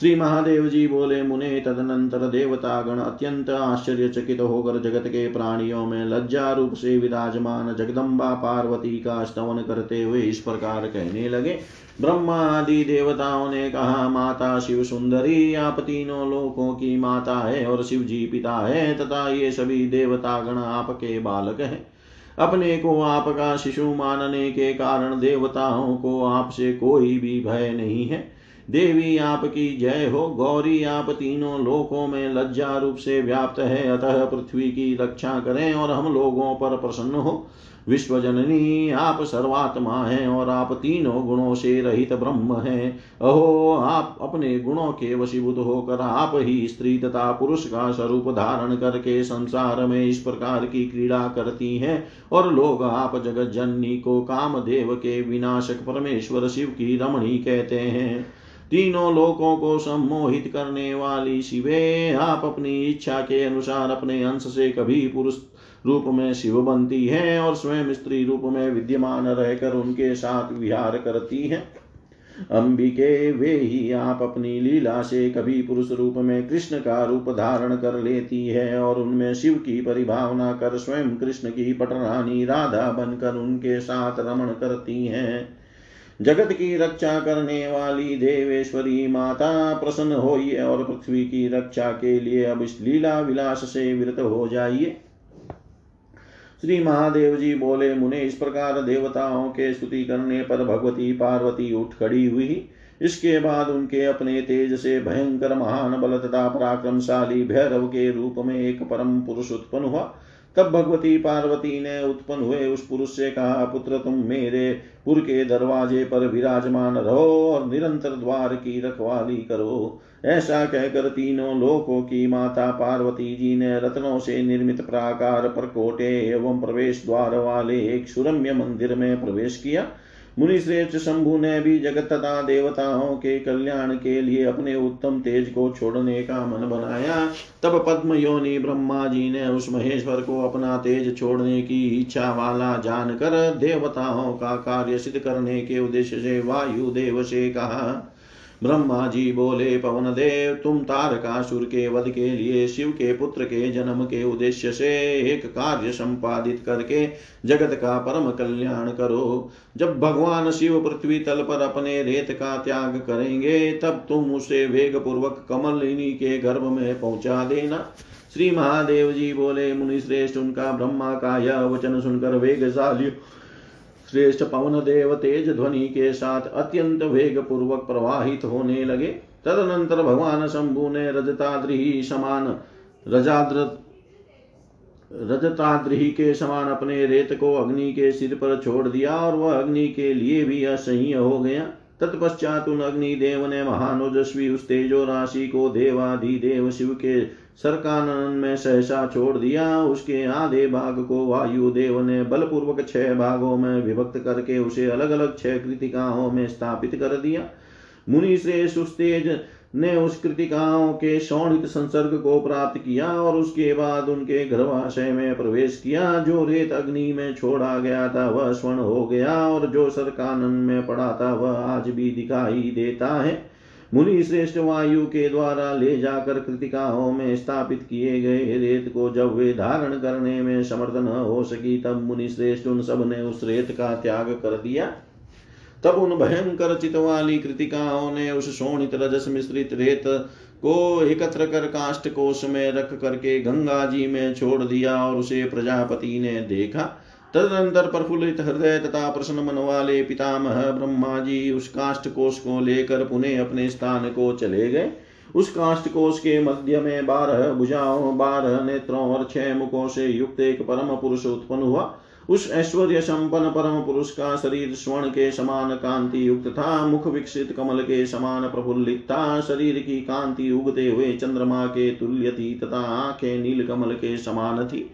श्री महादेव जी बोले, मुने तदनंतर देवतागण अत्यंत आश्चर्यचकित होकर जगत के प्राणियों में लज्जा रूप से विराजमान जगदम्बा पार्वती का स्तवन करते हुए इस प्रकार कहने लगे। ब्रह्मा आदि देवताओं ने कहा, माता शिव सुंदरी, आप तीनों लोकों की माता है और शिव जी पिता है, तथा ये सभी देवतागण आपके बालक हैं। अपने को आपका शिशु मानने के कारण देवताओं को आपसे कोई भी भय नहीं है। देवी आपकी जय हो, गौरी आप तीनों लोकों में लज्जा रूप से व्याप्त है। अतः पृथ्वी की रक्षा करें और हम लोगों पर प्रसन्न हो। विश्वजननी, आप सर्वात्मा हैं और आप तीनों गुणों से रहित ब्रह्म हैं। अहो, आप अपने गुणों के वशीभूत होकर आप ही स्त्री तथा पुरुष का स्वरूप धारण करके संसार में इस प्रकार की क्रीड़ा करती हैं और लोग आप जगत जननी को कामदेव के विनाशक परमेश्वर शिव की रमणी कहते हैं। तीनों लोकों को सम्मोहित करने वाली शिवे, आप अपनी इच्छा के अनुसार अपने अंश से कभी पुरुष रूप में शिव बनती है और स्वयं स्त्री रूप में विद्यमान रहकर उनके साथ विहार करती है। अंबिके, वे ही आप अपनी लीला से कभी पुरुष रूप में कृष्ण का रूप धारण कर लेती है और उनमें शिव की परिभावना कर स्वयं कृष्ण की पटरानी राधा बनकर उनके साथ रमण करती हैं। जगत की रक्षा करने वाली देवेश्वरी माता प्रसन्न होइए और पृथ्वी की रक्षा के लिए अब इस लीला विलास से विरत हो जाइए। श्री महादेव जी बोले, मुने, इस प्रकार देवताओं के स्तुति करने पर भगवती पार्वती उठ खड़ी हुई इसके बाद उनके अपने तेज से भयंकर महान बल तथा पराक्रमशाली भैरव के रूप में एक परम पुरुष उत्पन्न हुआ। तब भगवती पार्वती ने उत्पन्न हुए उस पुरुष से कहा, पुत्र, तुम मेरे पुर के दरवाजे पर विराजमान रहो और निरंतर द्वार की रखवाली करो। ऐसा कहकर तीनों लोकों की माता पार्वती जी ने रत्नों से निर्मित प्राकार पर कोटे एवं प्रवेश द्वार वाले एक सुरम्य मंदिर में प्रवेश किया। मुनि श्रेष्ठ शंभु ने भी जगत तथा देवताओं के कल्याण के लिए अपने उत्तम तेज को छोड़ने का मन बनाया। तब पद्म योनि ब्रह्मा जी ने उस महेश्वर को अपना तेज छोड़ने की इच्छा वाला जानकर देवताओं का कार्य सिद्ध करने के उद्देश्य से वायु देव से कहा ब्रह्मा जी बोले, पवन देव, तुम तारकासुर के वध के लिए, शिव के पुत्र के जन्म के उद्देश्य से एक कार्य संपादित करके जगत का परम कल्याण करो। जब भगवान शिव पृथ्वी तल पर अपने रेत का त्याग करेंगे, तब तुम उसे वेग पूर्वक कमलिनी के गर्भ में पहुँचा देना। श्री महादेव जी बोले मुनि श्रेष्ठ उनका ब्रह्मा का यह वचन सुनकर वेगशाली श्रेष्ठ पवन देव तेज ध्वनि के साथ अत्यंत वेग पूर्वक प्रवाहित होने लगे। तदनंतर भगवान शंभु ने रजताद्रि समान, रजाद्र रजताद्रि के समान अपने रेत को अग्नि के सिर पर छोड़ दिया और वह अग्नि के लिए भी असह्य हो गया। तत्पश्चात उन अग्निदेव ने महानोजस्वी उस तेजो राशि को देवाधिदेव शिव के सरकानन में सहसा छोड़ दिया। उसके आधे भाग को वायु देव ने बलपूर्वक छह भागों में विभक्त करके उसे अलग अलग छह कृतिकाओं में स्थापित कर दिया। मुनि श्रेष्ठ तेज ने उस कृतिकाओं के शौणित संसर्ग को प्राप्त किया और उसके बाद उनके गर्भाशय में प्रवेश किया। जो रेत अग्नि में छोड़ा गया था, वह स्वर्ण हो गया और जो सरकानन में पड़ा था, वह आज भी दिखाई देता है। मुनि श्रेष्ठ वायु के द्वारा ले जाकर कृतिकाओं में स्थापित किए गए रेत को जब वे धारण करने में समर्थ न हो सकी, तब मुनि श्रेष्ठ उन सबने उस रेत का त्याग कर दिया। तब उन भयंकर चित वाली कृतिकाओं ने उस शोणित रजस मिश्रित रेत को एकत्र कर काष्ट कोष में रख करके गंगा जी में छोड़ दिया और उसे प्रजापति ने देखा। तदनंतर प्रफुल्लित हृदय तथा प्रसन्न मन वाले पितामह ब्रह्मा जी उस काष्ट कोष को लेकर पुनः अपने स्थान को चले गए। उस काष्ट कोष के मध्य में बारह भुजाओं, बारह नेत्रों और छह मुखों से युक्त एक परम पुरुष उत्पन्न हुआ। उस ऐश्वर्य संपन्न परम पुरुष का शरीर स्वर्ण के समान कांति युक्त था। मुख विकसित कमल के समान प्रफुल्लित था। शरीर की कांति उगते हुए चंद्रमा के तुल्य थी तथा आँखें नील कमल के समान थी।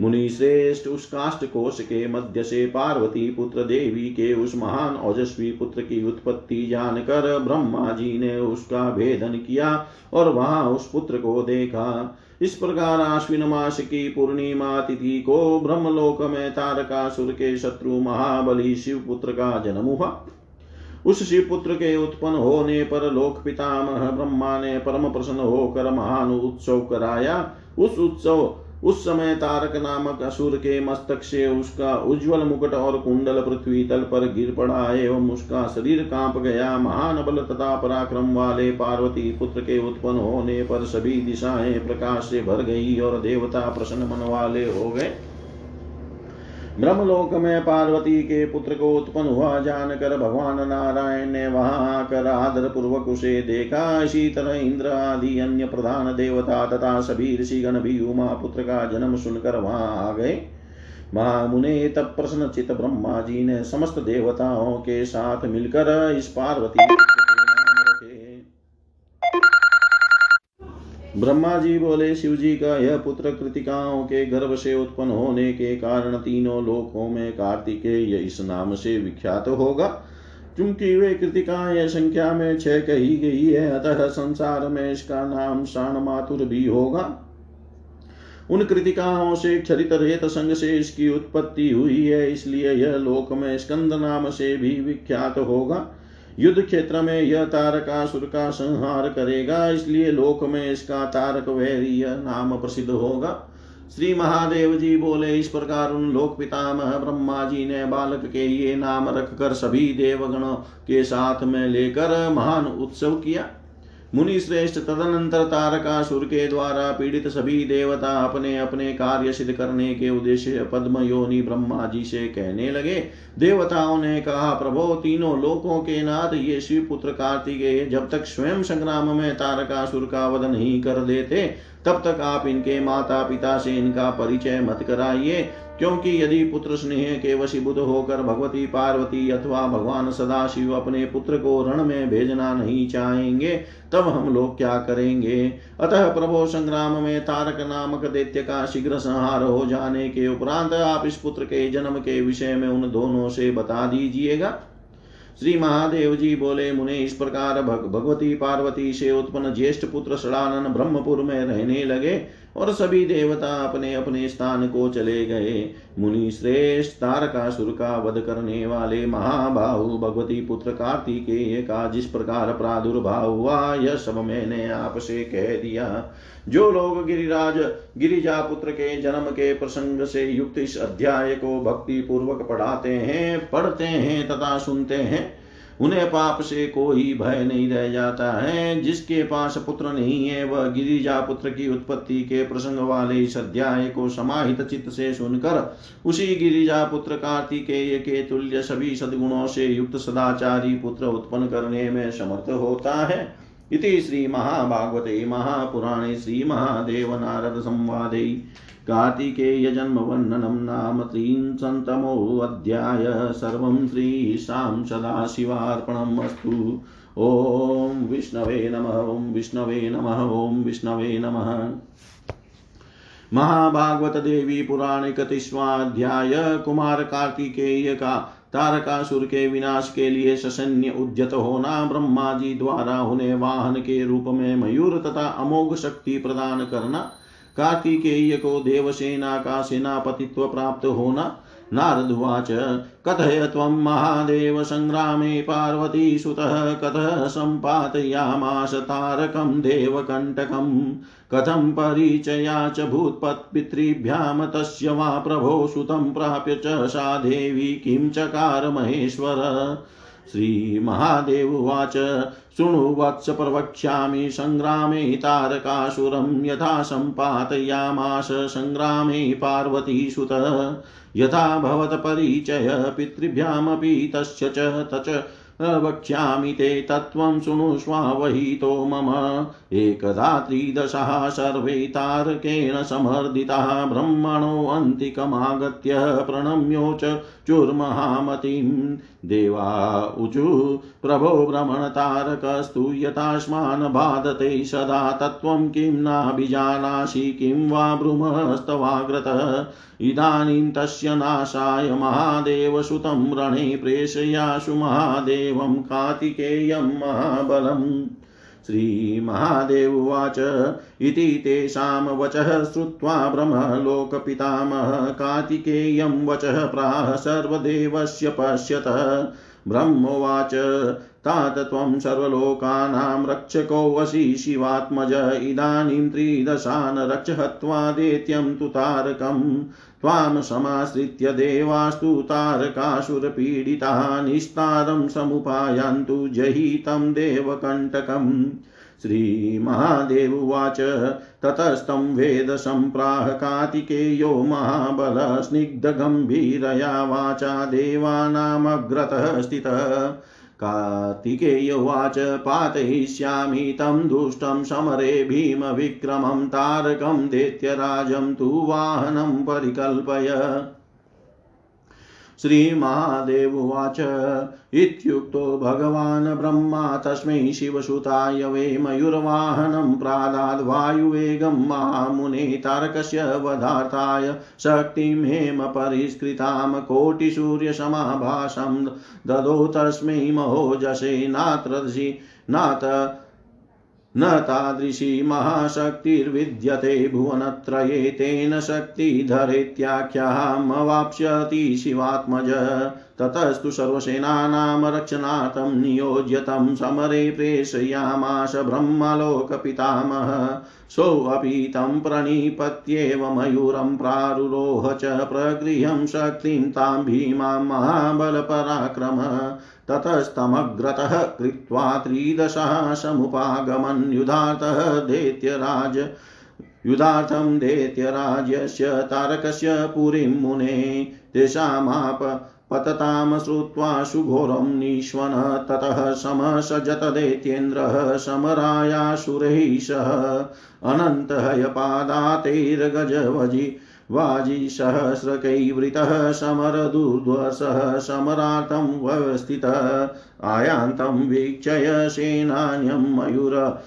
मुनि श्रेष्ठ उस काष्ट कोश के मध्य से पार्वती पुत्र देवी के उस महान ओजस्वी पुत्र की उत्पत्ति जानकर ब्रह्मा जी ने उसका भेदन किया और वहाँ उस पुत्र को देखा। इस प्रकार आश्विन मास की पूर्णिमा तिथि को ब्रह्मलोक में तारकासुर के शत्रु महाबली शिव पुत्र का जन्म हुआ। उस शिवपुत्र के उत्पन्न होने पर लोक पितामह ब्रह्मा ने परम प्रसन्न होकर महान उत्सव कराया। उस उत्सव उस समय तारक नामक असुर के मस्तक से उसका उज्जवल मुकुट और कुंडल पृथ्वी तल पर गिर पड़ा एवं उसका शरीर काँप गया। महान बल तथा पराक्रम वाले पार्वती पुत्र के उत्पन्न होने पर सभी दिशाएँ प्रकाश से भर गई और देवता प्रसन्न मन वाले हो गए। ब्रह्मलोक में पार्वती के पुत्र को उत्पन्न हुआ जानकर भगवान नारायण ने वहाँ आकर आदर पूर्वक उसे देखा इसी तरह इंद्र आदि अन्य प्रधान देवता तथा सभी ऋषिगण भी उमा पुत्र का जन्म सुनकर वहाँ आ गए महामुने तब प्रश्न चित ब्रह्मा जी ने समस्त देवताओं के साथ मिलकर इस पार्वती ब्रह्मा जी बोले शिव जी का यह पुत्र कृतिकाओं के गर्भ से उत्पन्न होने के कारण तीनों लोकों में कार्तिकेय इस नाम से विख्यात होगा। क्योंकि वे कृतिकाएँ संख्या में छह कही गई है, अतः संसार में इसका नाम शान मातुर भी होगा। उन कृतिकाओं से क्षरित रेत संग से इसकी उत्पत्ति हुई है, इसलिए यह लोक में स्कंद नाम से भी विख्यात होगा। युद्ध क्षेत्र में यह तारकासुर का संहार करेगा, इसलिए लोक में इसका तारक वैरिय नाम प्रसिद्ध होगा। श्री महादेव जी बोले, इस प्रकार उन लोक पितामह ब्रह्मा जी ने बालक के ये नाम रखकर सभी देवगणों के साथ में लेकर महान उत्सव किया। मुनि श्रेष्ठ तदनंतर तारकासुर के द्वारा पीड़ित सभी देवता अपने अपने कार्य सिद्ध करने के उद्देश्य पद्म योनि ब्रह्मा जी से कहने लगे। देवताओं ने कहा, प्रभो, तीनों लोकों के नाथ ये शिव पुत्र कार्तिकेय जब तक स्वयं संग्राम में तारकासुर का वध नहीं कर देते तब तक आप इनके माता पिता से इनका परिचय मत कराइए, क्योंकि यदि पुत्र स्नेह के वशीभूत होकर भगवती, पार्वती अथवा भगवान सदाशिव अपने पुत्र को रण में भेजना नहीं चाहेंगे, तब हम लोग क्या करेंगे? अतः प्रभो संग्राम में तारक नामक दैत्य का शीघ्र संहार हो जाने के उपरांत आप इस पुत्र के जन्म के विषय में उन दोनों से बता दीजिएगा। श्री महादेव जी बोले मुने इस प्रकार भग, भगवती पार्वती से उत्पन्न ज्येष्ठ पुत्र सड़ानन ब्रह्मपुर में रहने लगे। और सभी देवता अपने अपने स्थान को चले गए। मुनि श्रेष्ठ तारकासुर का वध करने वाले महाबाहु भगवती पुत्र कार्तिकेय का जिस प्रकार प्रादुर्भाव हुआ, यह सब मैंने आपसे कह दिया। जो लोग गिरिराज, गिरिजा पुत्र के जन्म के प्रसंग से युक्त इस अध्याय को भक्ति पूर्वक पढ़ाते हैं, पढ़ते हैं तथा सुनते हैं उन्हें पाप से कोई भय नहीं रह जाता है। जिसके पास पुत्र नहीं है, वह गिरिजा पुत्र की उत्पत्ति के प्रसंग वाले इस अध्याय को समाहित चित्त से सुनकर उसी गिरिजा पुत्र कार्तिकेय के तुल्य सभी सदगुणों से युक्त सदाचारी पुत्र उत्पन्न करने में समर्थ होता है। इति श्री महाभागवते महापुराणे श्री महादेव नारद संवादे। कार्तिकेयजन्मवर्णनं नाम त्रिंशन्तमोऽध्याय सर्वं श्रीशां सदाशिवार्पणम् अस्तु। ॐ विष्णवे नमः, ॐ विष्णवे नमः, ॐ विष्णवे नमः। महाभागवत देवी पुराण इकतीसवाध्याय कुमार कार्तिकेय का तारकासुर के विनाश के लिए ससन्य उद्यत होना ब्रह्मा जी द्वारा उन्हें वाहन के रूप में मयूर तथा अमोघ शक्ति प्रदान करना कार्तिकेय को देवसेना का सेनापतित्व प्राप्त होना नारदुवाच कथय त्वं महादेव सङ्ग्रामे पार्वती सुतः, कथः सम्पातयामास तारकं देवकण्टकं कथं परिचया च भूत्पत्पितृभ्यां तस्य वा प्रभो सुतं प्राप्य च सा देवी किं चकार महेश्वर श्रीमहादेव उवाच। शृणु वत्स प्रवक्ष्यामि, सङ्ग्रामे तारकासुरं यथा सम्पातयामास, सङ्ग्रामे पार्वतीसुत। यथा भवतपरिचय पितृभ्यामपि तस्य च तच। वक्ष्यामि ते तत्त्वं शृणुष्वावहितो मम। एकदा त्रिदशः सर्वे तारकेण समर्दिताः ब्रह्मणोऽन्तिकमागत्य प्रणम्योच चुर्महामतिं। देवा ऊचु प्रभो भ्रमणतारकस्तु यथास्मान् बाधते सदा। तत्त्वं किं नाभिजानासि, किं वा ब्रूमस्तवाग्रतः इदानीं तस्य नाशाय महादेवसुतं रणे प्रेषयाशु महादेवं कार्तिकेयं महाबलम्। श्रीमहादेव उवाच इति तेषां वचः श्रुत्वा ब्रह्मलोकपितामह कार्तिकेयं वचः प्राह सर्वदेवस्य पश्यतः। ब्रह्मोवाच, तात त्वं सर्वलोकानां रक्षकोऽसि शिवात्मज, इदानीं त्रिदशान् रक्ष हत्वा दैत्यं तु तारकम्। त्वां समाश्रित्य देवास्तु तारकासुरपीडिता निस्तारं समुपायान्तु जहितं देवकण्टकम्। श्रीमहादेववाच ततस्तं वेदसम्प्राह कार्तिकेयो महाबलस्निग्धगम्भीरया वाचा देवानामग्रतः स्थितः। कार्तिकेयवाच पातयिष्यामि तं दुष्टं समरे भीमविक्रमं तारकं दैत्यराजं तु वाहनं परिकल्पय। श्रीमहादेववाच इत्युक्तो भगवान् ब्रह्मा तस्मै शिवसुताय वै मयूरवाहनं प्रादाद्वायुवेगं महामुने तारकस्य वधार्थाय शक्तिं हेमपरिष्कृतां कोटिसूर्यसमाभासं ददौ तस्मै महोजसे नात्रदि नाथ न तादृशी महाशक्तिर्विद्यते भुवनत्रये तेन शक्तिधरेत्याख्यामवाप्स्यति शिवात्मज। ततस्तु सर्वसेनानां रक्षणार्थं नियोज्यतं समरे प्रेषयामास ब्रह्मलोकपितामह। सोऽपि तं प्रणिपत्येव मयूरं प्रारुरोह च प्रगृह्यं शक्तिं तां भीमां महाबलपराक्रम। ततस्तमग्रतः कृत्वा त्रिदशः समुपागमन् युधातः दैत्यराज युधार्थं दैत्यराज्यस्य तारकस्य पुरीं मुने तेषामाप पततां श्रुत्वा सुघोरं निष्वन ततः समसजत दैत्येन्द्रः समरायासुरैः सह अनन्तहयपादातैर्गजवजि वाजिसहस्रकैवृतः समरदुर्ध्वसः समरार्थं व्यवस्थितः। आयान्तं वीक्षय सेनान्यं मयूर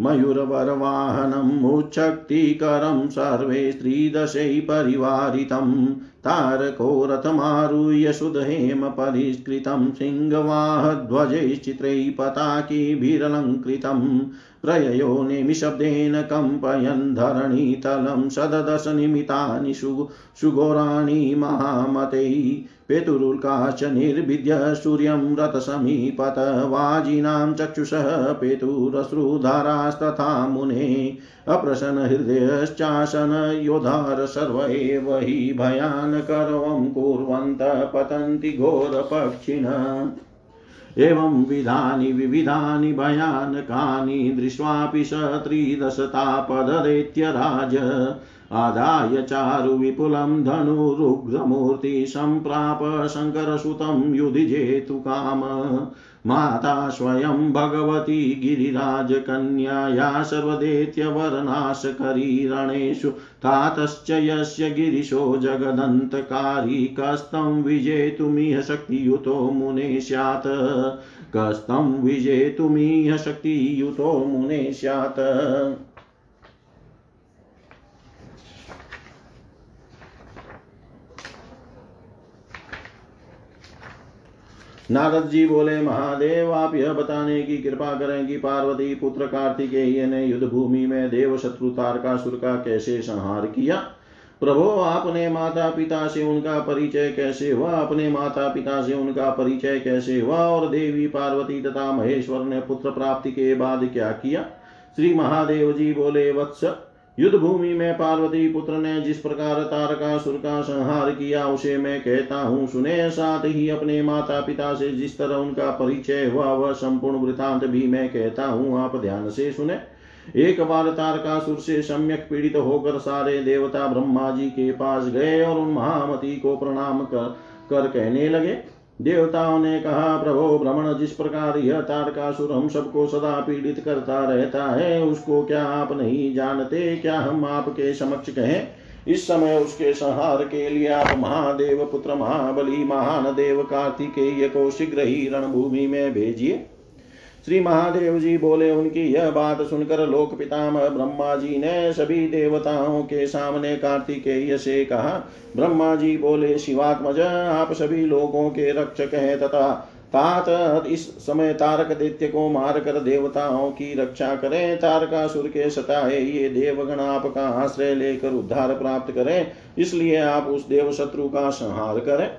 मयूरवरवाहनम् उच्छक्तिकरं सर्वे स्त्रीदशै परिवारितं। तारको रथमारुह्य सुदहेम परिष्कृतं सिंहवाहध्वजैश्चित्रैः पताकीभिरलङ्कृतं। प्रययो निमिशब्देन कम्पयन् धरणीतलं सददशनिमितानि सु सुघोराणि महामतैः पेतुरुल्काश्च निर्भिद्य सूर्यं रथसमीपत वाजिनां चक्षुषः पेतुरश्रुधारास्तथा मुने अप्रसन्नहृदयश्चासन योधार सर्व एव हि भयानकरवं कुर्वन्तः पतन्ति घोरपक्षिणः। एवं विधानि विविधानि भयानकानि दृष्ट्वापि स त्रिदशतापददैत्यराज आदाय चारुविपुलं धनुरुग्रमूर्ति सम्प्राप शङ्करसुतं काम। माता स्वयं भगवती गिरिराजकन्याया सर्वदेत्यवरनाशकरी रणेषु। तातश्च यस्य गिरिशो जगदन्तकारी, कस्तं विजेतुमिह शक्तियुतो मुने स्यात्। कस्तं विजेतुमिह शक्तियुतो मुने स्यात्। नारद जी बोले, महादेव, आप यह बताने की कृपा करें कि पार्वती पुत्र कार्तिकेय ने युद्ध भूमि में देव शत्रु तारकासुर का कैसे संहार किया? प्रभो, आपने माता पिता से उनका परिचय कैसे हुआ? अपने माता पिता से उनका परिचय कैसे हुआ? और देवी पार्वती तथा महेश्वर ने पुत्र प्राप्ति के बाद क्या किया? श्री महादेव जी बोले, वत्स युद्ध भूमि में पार्वती पुत्र ने जिस प्रकार तारकासुर का संहार किया, उसे मैं कहता हूँ, सुने, साथ ही अपने माता पिता से जिस तरह उनका परिचय हुआ, वह संपूर्ण वृतांत भी मैं कहता हूँ, आप ध्यान से सुने। एक बार तारकासुर से सम्यक पीड़ित होकर सारे देवता ब्रह्मा जी के पास गए और उन महामती को प्रणाम कर कर कहने लगे। देवताओं ने कहा, प्रभो भ्रमण जिस प्रकार यह तारकासुर हम सबको सदा पीड़ित करता रहता है, उसको क्या आप नहीं जानते? क्या हम आपके समक्ष कहें? इस समय उसके संहार के लिए आप महादेव, पुत्र महाबली, महान देव कार्तिकेय को शीघ्र ही रणभूमि में भेजिए। श्री महादेव जी बोले उनकी यह बात सुनकर लोक पितामह ब्रह्मा जी ने सभी देवताओं के सामने कार्तिकेय से कहा ब्रह्मा जी बोले, शिवात्मज, आप सभी लोगों के रक्षक हैं तथा तात, इस समय तारक दैत्य को मार कर देवताओं की रक्षा करें। तारकासुर के सताए ये देवगण आपका आश्रय लेकर उद्धार प्राप्त करें। इसलिए आप उस देव शत्रु का संहार करें।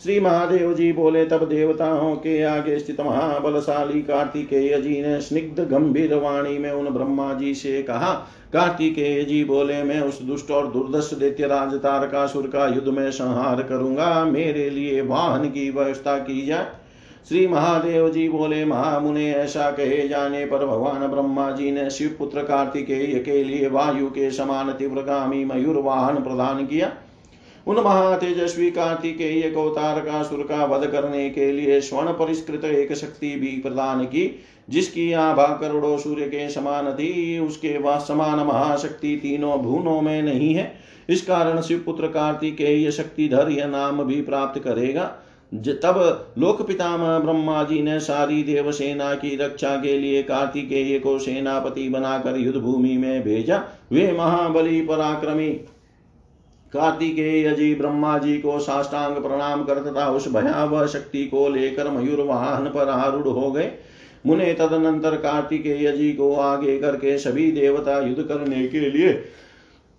श्री महादेव जी बोले, तब देवताओं के आगे स्थित महाबलशाली कार्तिकेय जी ने स्निग्ध गंभीर वाणी में उन ब्रह्मा जी से कहा, कार्तिकेय जी बोले, मैं उस दुष्ट और दुर्दश दैत्य राज तारकासुर का युद्ध में संहार करूँगा। मेरे लिए वाहन की व्यवस्था की जाए। श्री महादेव जी बोले, महामुने, ऐसा कहे जाने पर भगवान ब्रह्मा जी ने शिव पुत्र कार्तिकेय के लिए वायु के समान तीव्रगामी मयूर वाहन प्रदान किया। उन महातेजस्वी कार्तिकेय को तारकासुर का वध करने के लिए स्वर्ण परिष्कृत एक शक्ति भी प्रदान की, जिसकी आभा करोड़ों सूर्य के समान थी, उसके वह समान महाशक्ति तीनों भूनों में नहीं है। इस कारण शिवपुत्र कार्तिकेय शक्तिधर यह नाम भी प्राप्त करेगा। तब लोक पितामह ब्रह्मा जी ने सारी देव सेना की रक्षा के लिए कार्तिकेय को सेनापति बनाकर युद्ध भूमि में भेजा। वे महाबली पराक्रमी कार्तिकेय जी ब्रह्मा जी को साष्टांग प्रणाम कर तथा उस भयावह शक्ति को लेकर मयूर वाहन पर आरूढ़ हो गए। मुने तदनंतर कार्तिकेय जी को आगे करके सभी देवता युद्ध करने के लिए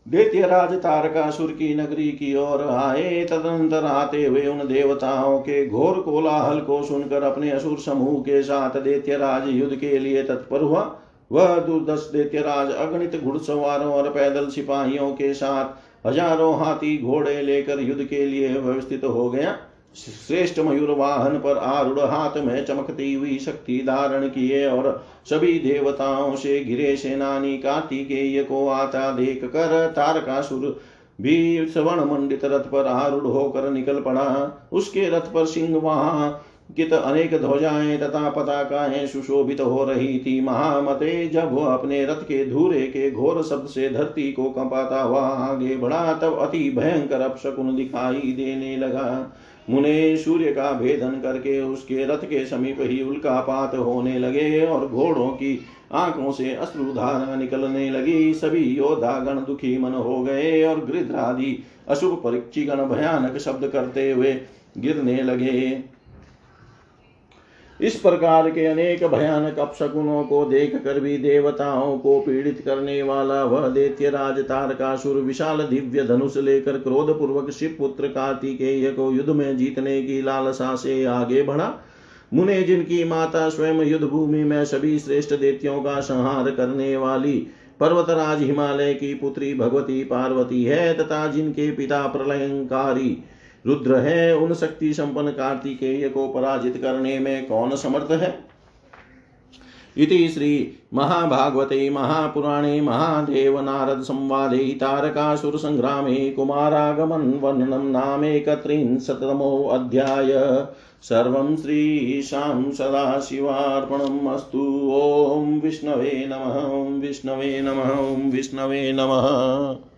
दैत्यराज तारकासुर की नगरी की ओर आए। तदनंतर आते हुए उन देवताओं के घोर कोलाहल को सुनकर अपने असुर समूह के साथ दैत्यराज युद्ध के लिए तत्पर हुआ। वह दुर्दश दैत्यराज अगणित घुड़सवारों और पैदल सिपाहियों के साथ हज़ारों हाथी घोड़े लेकर युद्ध के लिए व्यवस्थित हो गया। श्रेष्ठ मयूर वाहन पर आरूढ़ हाथ में चमकती हुई शक्ति धारण किए और सभी देवताओं से घिरे सेनानी कार्तिकेय को आता देख कर तारकासुर भी स्वर्ण मंडित रथ पर आरूढ़ होकर निकल पड़ा। उसके रथ पर सिंह वहाँ कित अनेक ध्वजाएँ तथा पताकाएँ सुशोभित हो रही थी। महामते जब वह अपने रथ के धूरे के घोर शब्द से धरती को कंपाता हुआ आगे बढ़ा, तब अति भयंकर अपशकुन दिखाई देने लगा। मुने सूर्य का भेदन करके उसके रथ के समीप ही उल्कापात होने लगे और घोड़ों की आँखों से अश्रुधारा निकलने लगी। सभी योद्धा गण दुखी मन हो गए और गृध्रादि अशुभ परीक्षी गण भयानक शब्द करते हुए गिरने लगे। इस प्रकार के अनेक भयानक अपशकुनों को देख कर भी देवताओं को पीड़ित करने वाला वह दैत्य राज तारकासुर विशाल दिव्य धनुष लेकर क्रोध पूर्वक शिव पुत्र कार्तिकेय को युद्ध में जीतने की लालसा से आगे बढ़ा। मुने जिनकी माता स्वयं युद्ध भूमि में सभी श्रेष्ठ दैत्यों का संहार करने वाली पर्वतराज हिमालय की पुत्री भगवती पार्वती है तथा जिनके पिता प्रलयंकारी रुद्र है उन शक्ति संपन्न कार्तिकेय को पराजित करने में कौन समर्थ है? इति श्री महाभागवते महापुराणे महादेव नारद संवादे तारकासुर संग्रामे कुमारागमन वर्णनं नामेकत्रिंशततमोऽध्याय सर्वं श्रीशां सदाशिवार्पणम् अस्तु। ॐ विष्णवे नमः विष्णवे नमः विष्णवे नमः।